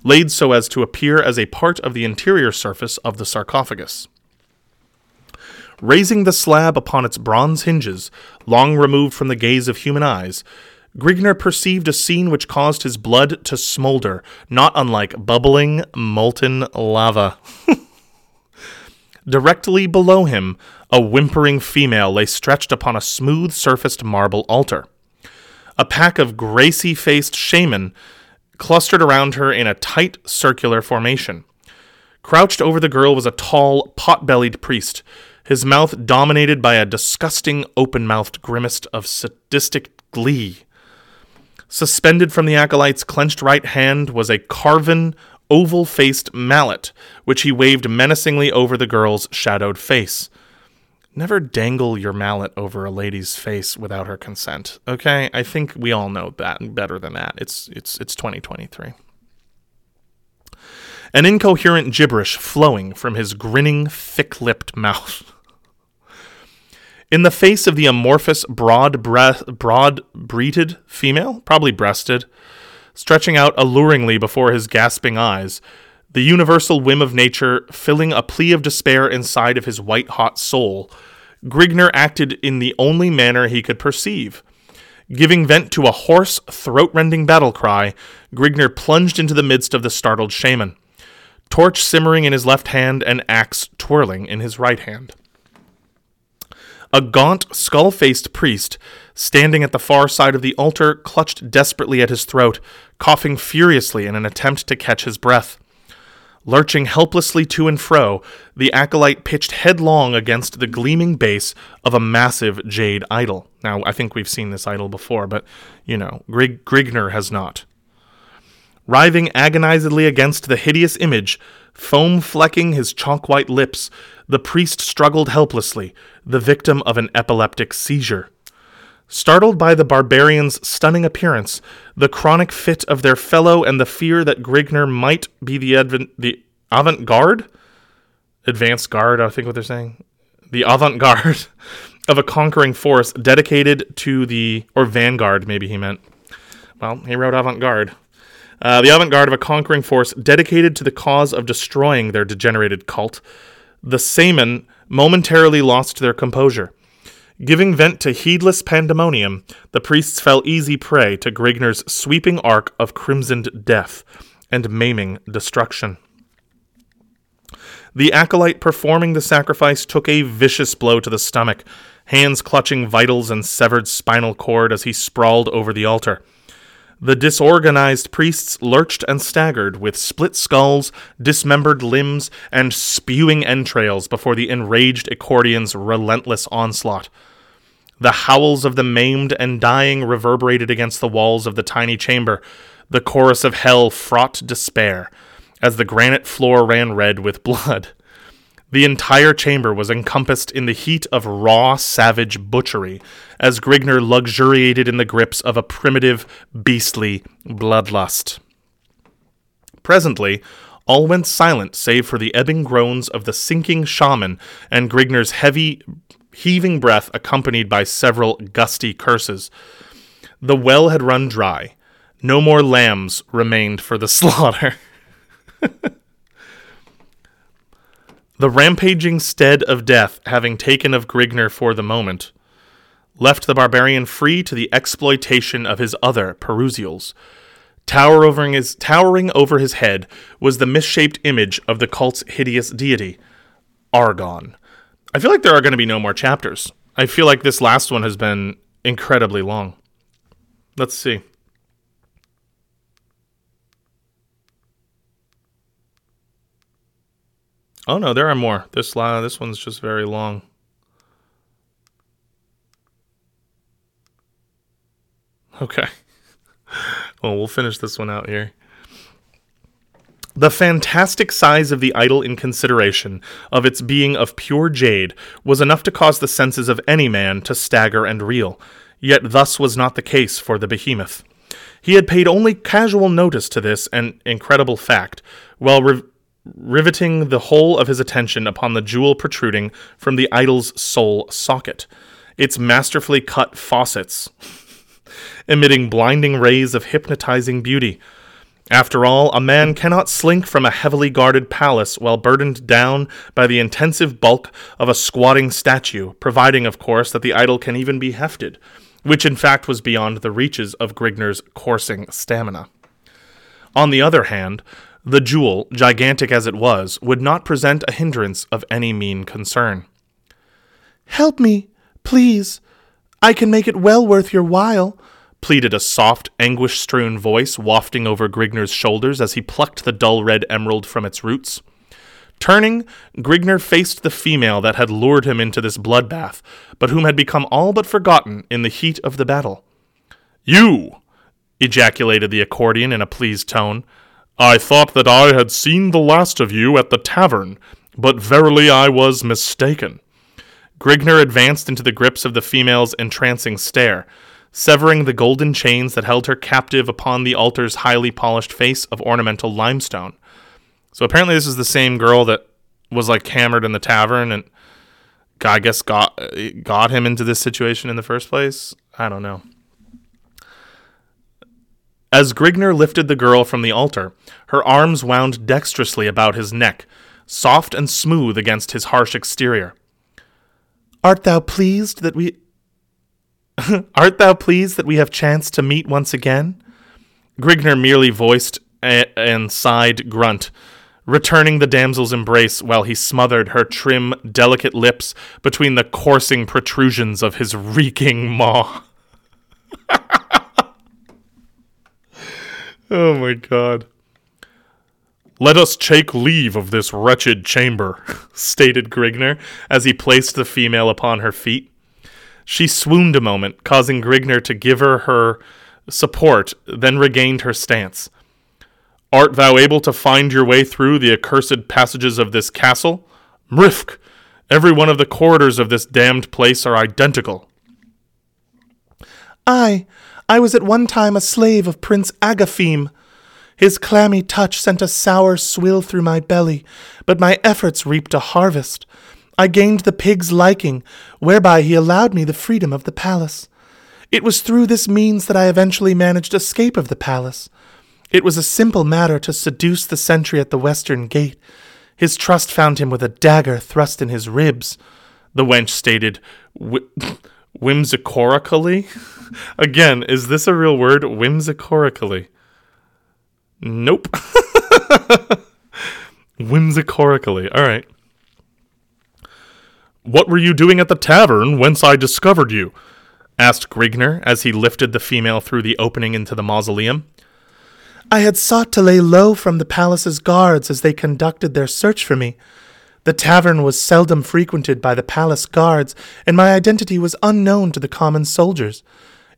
laid so as to appear as a part of the interior surface of the sarcophagus. Raising the slab upon its bronze hinges, long removed from the gaze of human eyes, Grignr perceived a scene which caused his blood to smolder, not unlike bubbling, molten lava. [laughs] Directly below him, a whimpering female lay stretched upon a smooth surfaced marble altar. A pack of gracie faced shaman clustered around her in a tight circular formation. Crouched over the girl was a tall, pot bellied priest, his mouth dominated by a disgusting, open mouthed grimace of sadistic glee. Suspended from the acolyte's clenched right hand was a carven, oval faced mallet, which he waved menacingly over the girl's shadowed face. Never dangle your mallet over a lady's face without her consent. Okay? I think we all know that better than that. It's it's it's 2023. An incoherent gibberish flowing from his grinning, thick-lipped mouth. In the face of the amorphous, broad breath, broad breeded female, probably breasted, stretching out alluringly before his gasping eyes, the universal whim of nature filling a plea of despair inside of his white hot soul, Grignr acted in the only manner he could perceive. Giving vent to a hoarse, throat rending battle cry, Grignr plunged into the midst of the startled shaman, torch simmering in his left hand and axe twirling in his right hand. A gaunt, skull faced priest, standing at the far side of the altar, clutched desperately at his throat, coughing furiously in an attempt to catch his breath. Lurching helplessly to and fro, the acolyte pitched headlong against the gleaming base of a massive jade idol. Now, I think we've seen this idol before, but, you know, Grig- Grignr has not. Writhing agonizedly against the hideous image, foam flecking his chalk white lips, the priest struggled helplessly, the victim of an epileptic seizure. Startled by the barbarians' stunning appearance, the chronic fit of their fellow, and the fear that Grignr might be the, advent, the avant garde? Advanced guard, I think what they're saying. The avant garde [laughs] of a conquering force dedicated to the. or vanguard, maybe he meant. Well, he wrote avant garde. Uh, the avant garde of a conquering force dedicated to the cause of destroying their degenerated cult. The Saman momentarily lost their composure. Giving vent to heedless pandemonium, the priests fell easy prey to Grignr's sweeping arc of crimsoned death and maiming destruction. The acolyte performing the sacrifice took a vicious blow to the stomach, hands clutching vitals and severed spinal cord as he sprawled over the altar. The disorganized priests lurched and staggered with split skulls, dismembered limbs, and spewing entrails before the enraged Ecordian's relentless onslaught. The howls of the maimed and dying reverberated against the walls of the tiny chamber, the chorus of hell fraught despair, as the granite floor ran red with blood. The entire chamber was encompassed in the heat of raw, savage butchery, as Grignr luxuriated in the grips of a primitive, beastly bloodlust. Presently, all went silent save for the ebbing groans of the sinking shaman and Grignr's heavy, heaving breath accompanied by several gusty curses. The well had run dry. No more lambs remained for the [laughs] slaughter. The rampaging stead of death, having taken of Grignr for the moment, left the barbarian free to the exploitation of his other Perusials. Tower his, towering over his head was the misshaped image of the cult's hideous deity, Argon. I feel like there are going to be no more chapters. I feel like this last one has been incredibly long. Let's see. Oh no, there are more. This line, this one's just very long. Okay. [laughs] Well, we'll finish this one out here. The fantastic size of the idol in consideration of its being of pure jade was enough to cause the senses of any man to stagger and reel, yet thus was not the case for the behemoth. He had paid only casual notice to this an incredible fact, while re- riveting the whole of his attention upon the jewel protruding from the idol's sole socket, its masterfully cut faucets emitting blinding rays of hypnotizing beauty. After all, a man cannot slink from a heavily guarded palace while burdened down by the intensive bulk of a squatting statue, providing, of course, that the idol can even be hefted, which in fact was beyond the reaches of Grignr's coursing stamina. On the other hand, the jewel, gigantic as it was, would not present a hindrance of any mean concern. Help me, please. I can make it well worth your while, pleaded a soft, anguish strewn voice wafting over Grignr's shoulders as he plucked the dull red emerald from its roots. Turning, Grignr faced the female that had lured him into this bloodbath, but whom had become all but forgotten in the heat of the battle. You! ejaculated the Ecordian in a pleased tone. I thought that I had seen the last of you at the tavern, but verily I was mistaken. Grignr advanced into the grips of the female's entrancing stare, severing the golden chains that held her captive upon the altar's highly polished face of ornamental limestone. So apparently, this is the same girl that was like hammered in the tavern and I guess got got him into this situation in the first place. I don't know. As Grignr lifted the girl from the altar, her arms wound dexterously about his neck, soft and smooth against his harsh exterior. Art thou pleased that we [laughs] Art thou pleased that we have chanced to meet once again? Grignr merely voiced and sighed grunt, returning the damsel's embrace while he smothered her trim, delicate lips between the coursing protrusions of his reeking maw. [laughs] oh my god. Let us take leave of this wretched chamber, [laughs] stated Grignr as he placed the female upon her feet. She swooned a moment, causing Grignr to give her her support, then regained her stance. Art thou able to find your way through the accursed passages of this castle? Mrifk! Every one of the corridors of this damned place are identical. Ay, I was at one time a slave of Prince Agaphim. His clammy touch sent a sour swill through my belly, but my efforts reaped a harvest. I gained the pig's liking, whereby he allowed me the freedom of the palace. It was through this means that I eventually managed escape of the palace. It was a simple matter to seduce the sentry at the western gate. His trust found him with a dagger thrust in his ribs. The wench stated [laughs] whimsicorically. [laughs] Again, is this a real word? Whimsicorically. Nope. [laughs] whimsicorically. All right. What were you doing at the tavern whence I discovered you? asked Grignr as he lifted the female through the opening into the mausoleum. I had sought to lay low from the palace's guards as they conducted their search for me. The tavern was seldom frequented by the palace guards, and my identity was unknown to the common soldiers.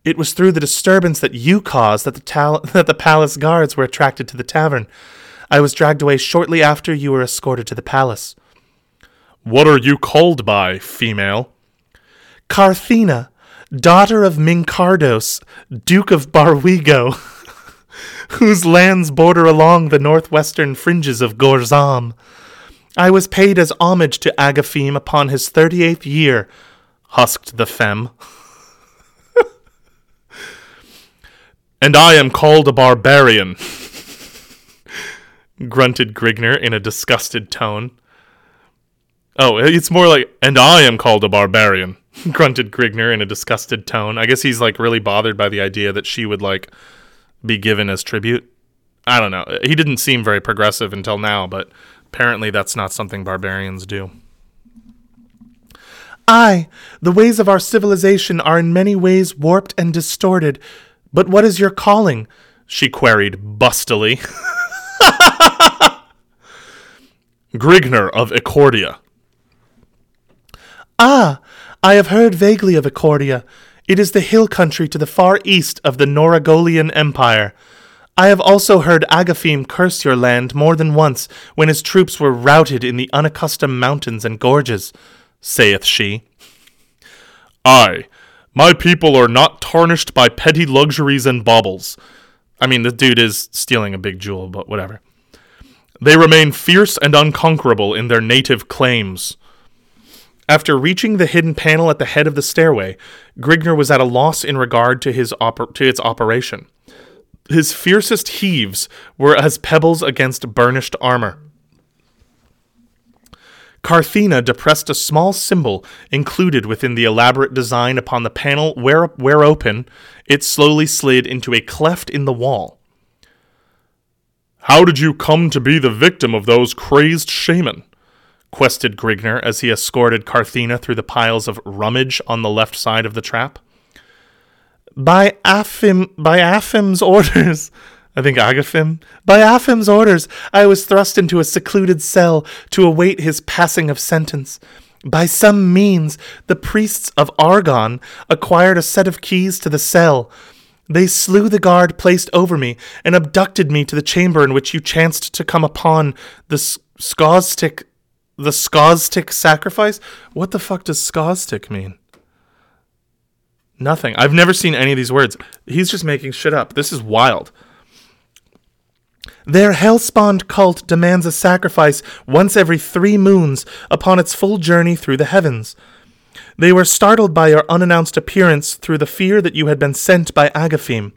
It was through the disturbance that you caused that the, tal- [laughs] that the palace guards were attracted to the tavern. I was dragged away shortly after you were escorted to the palace. What are you called by, female? Carthena, daughter of Mincardos, Duke of Barwigo, [laughs] whose lands border along the northwestern fringes of Gorzom. I was paid as homage to Agaphim upon his thirty eighth year, husked the femme. [laughs] and I am called a barbarian, [laughs] grunted Grignr in a disgusted tone. Oh, it's more like, and I am called a barbarian, [laughs] grunted Grignr in a disgusted tone. I guess he's like really bothered by the idea that she would like be given as tribute. I don't know. He didn't seem very progressive until now, but apparently that's not something barbarians do. Aye, the ways of our civilization are in many ways warped and distorted. But what is your calling? she queried bustily. [laughs] Grignr of Ecordia. Ah, I have heard vaguely of Ecordia. It is the hill country to the far east of the Noregolian Empire. I have also heard Agaphim curse your land more than once when his troops were routed in the unaccustomed mountains and gorges, saith she. Ay, my people are not tarnished by petty luxuries and baubles. I mean, the dude is stealing a big jewel, but whatever. They remain fierce and unconquerable in their native claims. After reaching the hidden panel at the head of the stairway, Grignr was at a loss in regard to his oper- to its operation. His fiercest heaves were as pebbles against burnished armor. Carthena depressed a small symbol included within the elaborate design upon the panel where, where open, it slowly slid into a cleft in the wall. How did you come to be the victim of those crazed shaman? quested Grignr as he escorted Carthena through the piles of rummage on the left side of the trap. By Aphim, by Aphim's orders, I think Agafim. By Afim's orders, I was thrust into a secluded cell to await his passing of sentence. By some means, the priests of Argon acquired a set of keys to the cell. They slew the guard placed over me and abducted me to the chamber in which you chanced to come upon the Skostik, the Skostik sacrifice. What the fuck does Skostik mean? Nothing. I've never seen any of these words. He's just making shit up. This is wild. Their hellspawned cult demands a sacrifice once every three moons upon its full journey through the heavens. They were startled by your unannounced appearance through the fear that you had been sent by Agaphim.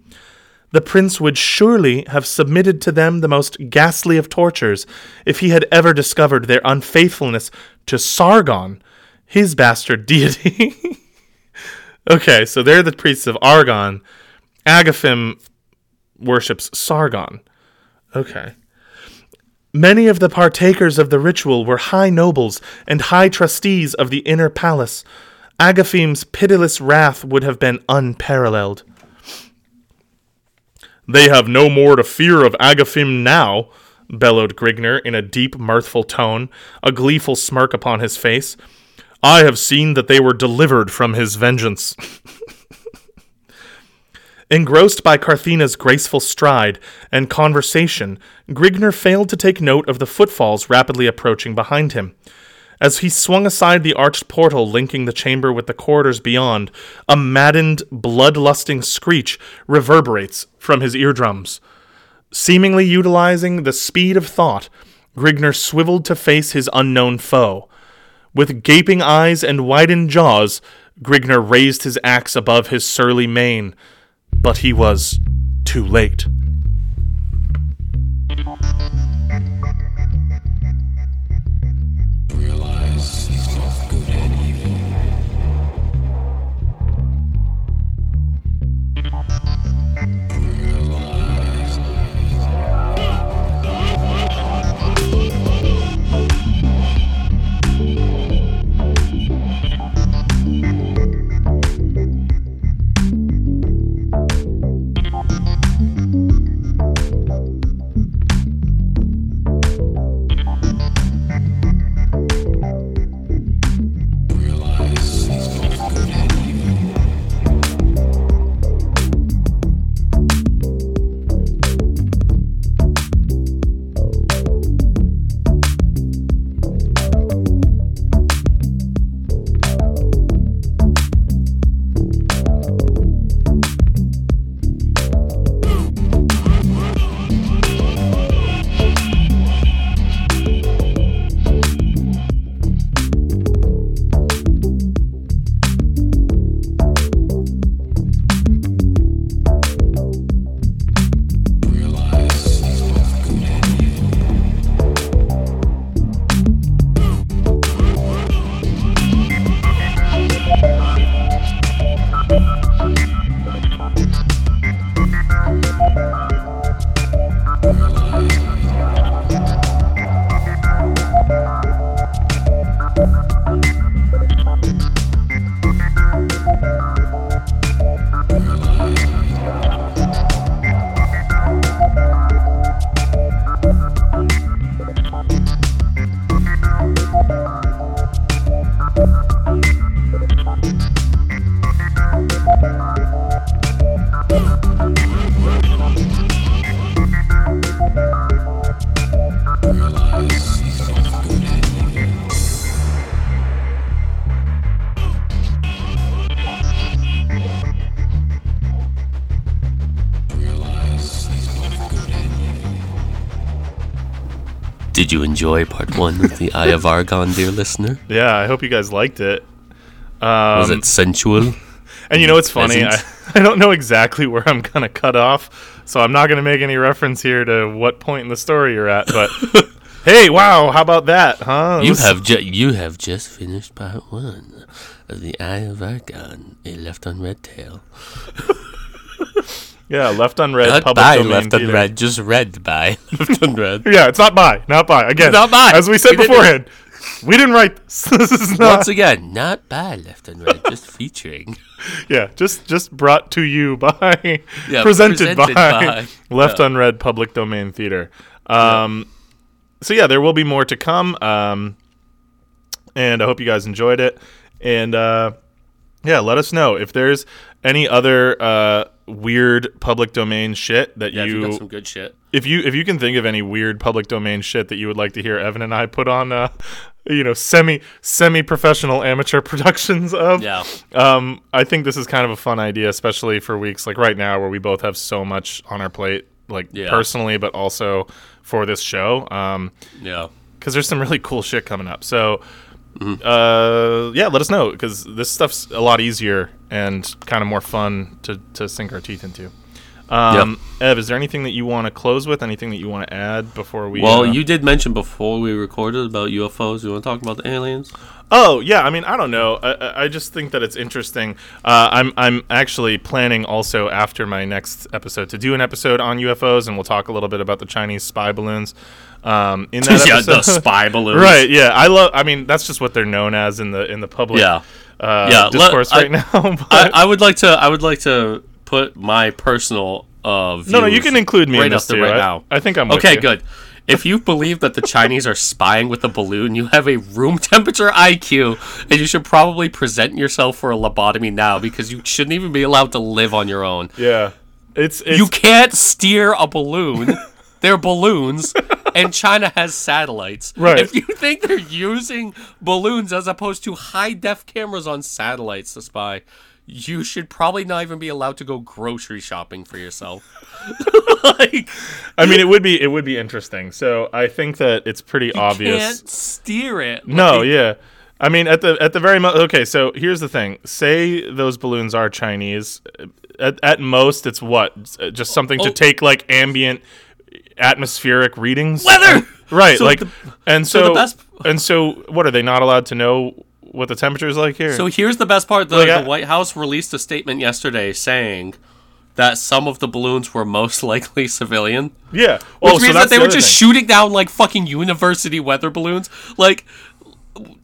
The prince would surely have submitted to them the most ghastly of tortures if he had ever discovered their unfaithfulness to Sargon, his bastard deity. [laughs] okay, so they're the priests of Argon. Agaphim worships Sargon. Okay. Many of the partakers of the ritual were high nobles and high trustees of the inner palace. Agaphim's pitiless wrath would have been unparalleled. They have no more to fear of Agaphim now, bellowed Grignr in a deep, mirthful tone, a gleeful smirk upon his face. I have seen that they were delivered from his vengeance. [laughs] Engrossed by Carthena's graceful stride and conversation, Grignr failed to take note of the footfalls rapidly approaching behind him. As he swung aside the arched portal linking the chamber with the corridors beyond, a maddened, blood-lusting screech reverberates from his eardrums. Seemingly utilizing the speed of thought, Grignr swiveled to face his unknown foe. With gaping eyes and widened jaws, Grignr raised his axe above his surly mane, but he was too late. Enjoy part one of the Eye of Argon, dear listener? Yeah, I hope you guys liked it. Was it um, sensual? [laughs] And you know what's funny? I, [laughs] I don't know exactly where I'm gonna cut off, so I'm not gonna make any reference here to what point in the story you're at. But [laughs] hey, wow, how about that, huh? You have ju- you have just finished part one of the Eye of Argon, a left on red tail. Yeah, left unread, Not public by domain left theater. red, just read by [laughs] left on red. Yeah, it's not by, not by. Again, Not by. As we said We didn't- beforehand, we didn't write this. [laughs] this is not. Once again, not by left on red, just featuring. [laughs] Yeah, just just brought to you by, Yeah, presented, presented by, by. Left Unread Public Domain Theater. Um, So yeah, there will be more to come, um, and I hope you guys enjoyed it. And uh, yeah, let us know if there's any other uh, weird public domain shit that Yeah, you some good shit. if you if you can think of any weird public domain shit that you would like to hear Evan and I put on uh [laughs] you know semi semi professional amateur [laughs] productions of Yeah. um I think this is kind of a fun idea especially for weeks like right now where we both have so much on our plate like Yeah. personally but also for this show um Yeah. because there's some really cool shit coming up so Mm-hmm. uh yeah let us know because this stuff's a lot easier and kind of more fun to to sink our teeth into um, Ev, is there anything that you want to close with? Anything that you want to add before we? Well, uh, you did mention before we recorded about UFOs. You want to talk about the aliens? Oh yeah, I mean I don't know. I- I, I just think that it's interesting. Uh, I'm I'm actually planning also after my next episode to do an episode on UFOs, and we'll talk a little bit about the Chinese spy balloons. Um, in [laughs] that yeah, episode, the spy [laughs] balloons. right? Yeah, I love. I mean that's just what they're known as in the in the public Yeah. Uh, Yeah, let- discourse I- right now. [laughs] but- I, I would like to. I would like to put my personal uh, no, no, you can include me right in this too. right I, now. I think I'm Okay, good. If you believe that the Chinese are spying with a balloon, you have a room [laughs] temperature IQ, and you should probably present yourself for a lobotomy now because you shouldn't even be allowed to live on your own. Yeah, it's it's You can't steer a balloon. [laughs] They're balloons, and China has satellites. Right. If you think they're using balloons as opposed to high def cameras on satellites to spy, you should probably not even be allowed to go grocery shopping for yourself. [laughs] like, I mean, it would be it would be interesting. So I think that it's pretty obvious. You can't steer it. No, Like, yeah. I mean, at the at the very mo- okay. So here's the thing: say those balloons are Chinese. At, at most, it's what just something to Oh. take like ambient atmospheric readings. Weather! right? So like, the- and so so, the best- and so, what are they not allowed to know what the temperature is like here? So here's the best part: the, Like, the White House released a statement yesterday saying that some of the balloons were most [laughs] likely civilian. yeah. Which Oh, so means that's that they the were just thing. shooting down like fucking university weather balloons. Like,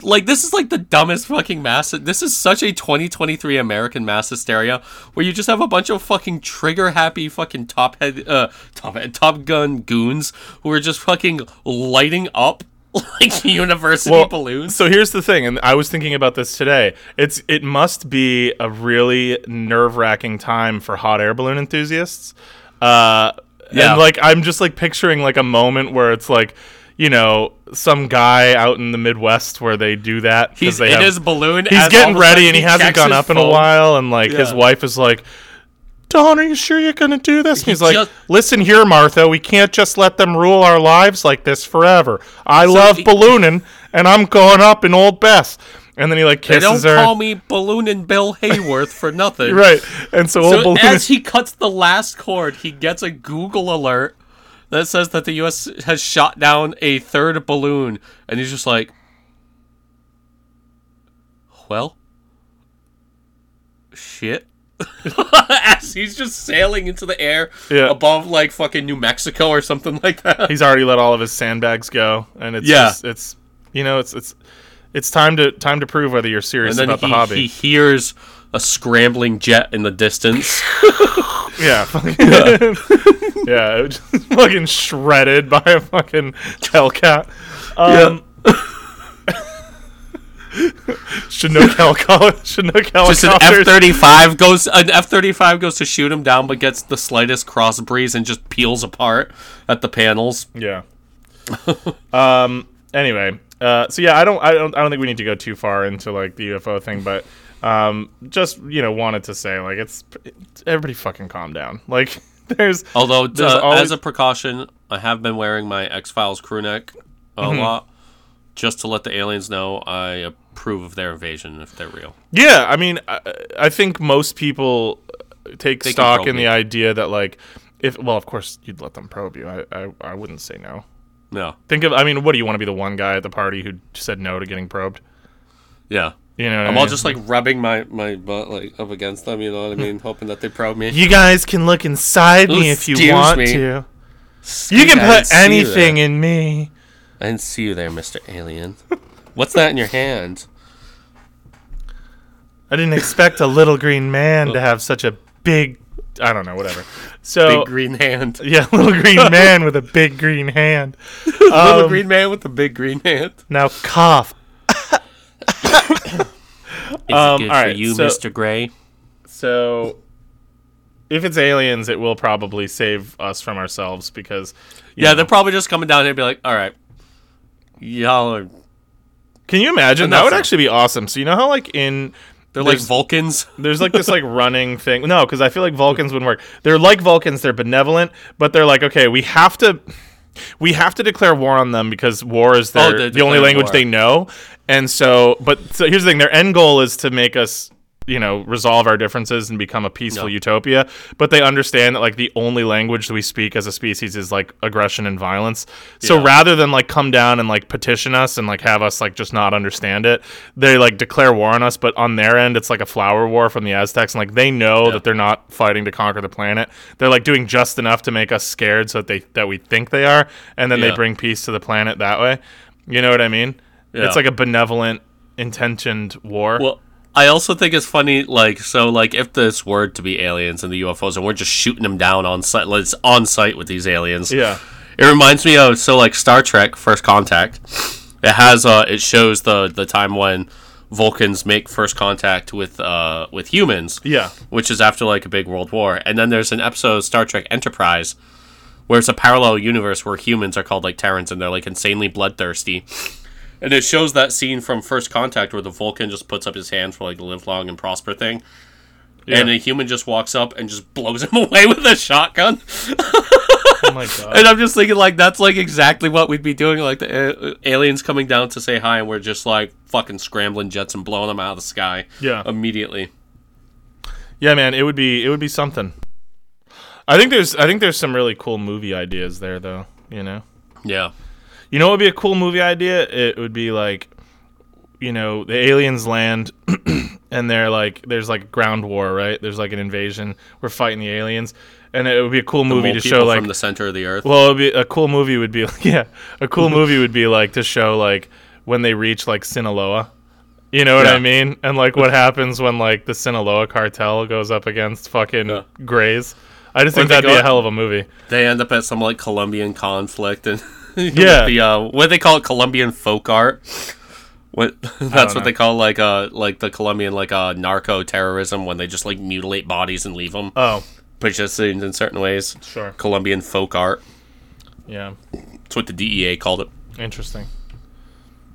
like this is like the dumbest fucking mass. This is such a 2023 American mass hysteria where you just have a bunch of fucking trigger happy fucking top head, uh, top head, top gun goons who are just fucking lighting up [laughs] like university balloons. So here's the thing, and I was thinking about this today. It's it must be a really nerve wracking time for hot air balloon enthusiasts. Uh, Yeah. And like I'm just like picturing like a moment where it's like, you know, some guy out in the Midwest where they do that. He's they in have- his balloon. He's getting ready and he, hasn't gone up in a while, and like his wife is like. Don, are you sure you're gonna do this? And He he's like, just- "Listen here, Martha. We can't just let them rule our lives like this forever. I love he- ballooning, and I'm going up in Old Bess." And then he like They kisses don't her, call me ballooning Bill Hayworth for [laughs] nothing. right? And so, So old as he cuts the last cord, he gets a Google alert that says that the U.S. has shot down a third balloon, and he's just like, "Well, shit." [laughs] as he's just sailing into the air Yeah. above like fucking New Mexico or something like that. he's already let all of his sandbags go, and it's Yeah. just, it's you know it's it's it's time to time to prove whether you're serious about the hobby. he hears a scrambling jet in the distance. [laughs] Yeah. [laughs] yeah. It was fucking shredded by a fucking Hellcat. Um, Chinook helicopter. Chinook Just an F thirty five goes an F thirty five goes to shoot him down, but gets the slightest cross breeze and just peels apart at the panels. Yeah. [laughs] um. Anyway. Uh. So yeah, I don't. I don't. I don't think we need to go too far into like the UFO thing, but um, just you know, wanted to say like it's, it's everybody fucking calm down. [laughs] Like there's Although, There's uh, always- as a precaution, I have been wearing my X Files crew neck a lot, just to let the aliens know I approve of their invasion if they're real. Yeah, I mean, I, I think most people take They stock in the me. idea that like, if well, of course you'd let them probe you. I, I, I wouldn't say no. No. Think of, I mean, what do you want to be the one guy at the party who said no to getting probed? Yeah. You know, what I I'm all just like rubbing my, my butt like up against them, you know what I mean? [laughs] Hoping that they probe me. You guys can look inside me if you want me. to. You can put anything in me. I didn't see you there, Mr. Alien. What's that in your hand? I didn't expect a little green man to [laughs] have such a big. I don't know, whatever. So Big green hand. [laughs] Yeah, little green man with a big green hand. Little Um, green man with a big green hand. Now cough. Is Um, it good all for you, so- Mr. Gray? So, if it's aliens, it will probably save us from ourselves because. Yeah, know- they're probably just coming down here and be like, all right, y'all are. Can you imagine? That would actually be awesome. So you know how like in They're like Vulcans. [laughs] there's like this like [laughs] running thing. No, because I feel like Vulcans wouldn't work. They're like Vulcans. They're benevolent, but they're like okay, we have to. We have to declare war on them because war is Oh, their, they're the only language war. they know, and so. But so here's the thing: their end goal is to make us, you know, resolve our differences and become a peaceful No. utopia. But they understand that like the only language that we speak as a species is like aggression and violence. So Yeah. rather than like come down and like petition us and like have us like just not understand it, they like declare war on us. But on their end, it's like a flower war from the Aztecs, and like they know Yeah. that they're not fighting to conquer the planet. They're like doing just enough to make us scared so that they that we think they are, and then they bring peace to the planet that way. You know what I mean? Yeah. It's like a benevolent, intentioned war. Well, I also think it's funny, like, so, like, if this were to be aliens and the UFOs, and we're just shooting them down on site, like, it's on site with these aliens. yeah. It reminds me of so like Star Trek First Contact. It has uh it shows the the time when Vulcans make first contact with uh with humans. Yeah. Which is after like a big world war. And then there's an episode of Star Trek Enterprise where it's a parallel universe where humans are called like Terrans and they're like insanely bloodthirsty. And it shows that scene from First Contact where the Vulcan just puts up his hand for like the live long and prosper thing. And a human just walks up and just blows [laughs] him away with a shotgun. Oh my [laughs] god. And I'm just thinking, like, that's like exactly what we'd be doing. Like, the uh, aliens coming down to say hi, and we're just like fucking scrambling jets and blowing them out of the sky. Yeah. Immediately. Yeah, man, it would be it would be something. I think there's I think there's some really cool movie ideas there though, you know. Yeah. You know what would be a cool movie idea? It would be like you know, the aliens land [clears throat] and they're like there's like ground war, right? There's like an invasion. We're fighting the aliens. And it would be a cool movie to show like from the center of the earth. well, it'd be a cool movie would be [laughs] yeah, a cool [laughs] movie would be like to show like when they reach like Sinaloa. You know what Yeah. I mean? And like what happens when like the Sinaloa cartel goes up against fucking Yeah. Grays. I just think that'd be a hell of a movie. they end up at some like Colombian conflict, and [laughs] [laughs] Yeah. the uh, what they call it, Colombian folk art. What [laughs] that's know. what they call like uh like the Colombian like uh narco terrorism when they just like mutilate bodies and leave them, Oh, just in, in certain ways. sure. Colombian folk art. Yeah. That's what the DEA called it. Interesting.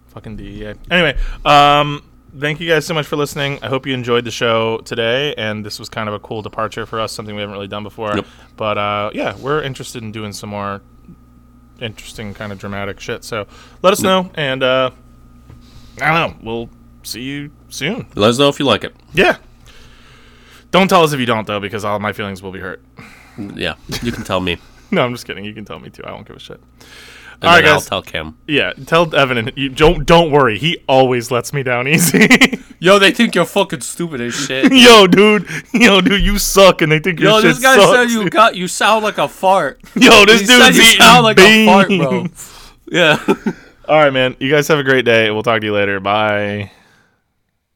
Fucking DEA. Anyway, um, thank you guys so much for listening. I hope you enjoyed the show today, and this was kind of a cool departure for us, something we haven't really done before. But uh, yeah, we're interested in doing some more interesting, kind of dramatic shit. So let us know, and uh, I don't know. We'll see you soon. Let us know if you like it. Yeah. Don't tell us if you don't, though, because all my feelings will be hurt. Yeah, you can tell me. [laughs] No, I'm just kidding. You can tell me too. I won't give a shit. And All right, then I'll guys. tell Kim. Yeah, tell Evan and you don't don't worry. He always lets me down [laughs] easy. Yo, they think you're fucking stupid as shit. [laughs] Yo, dude. Yo, dude, you suck, and they think your Yo, shit this guy sucks. said you got you sound like a fart. [laughs] Yo, this he said dude's you eating sound like a fart, bro. beans. Yeah. All right, man. You guys have a great day. We'll talk to you later. Bye.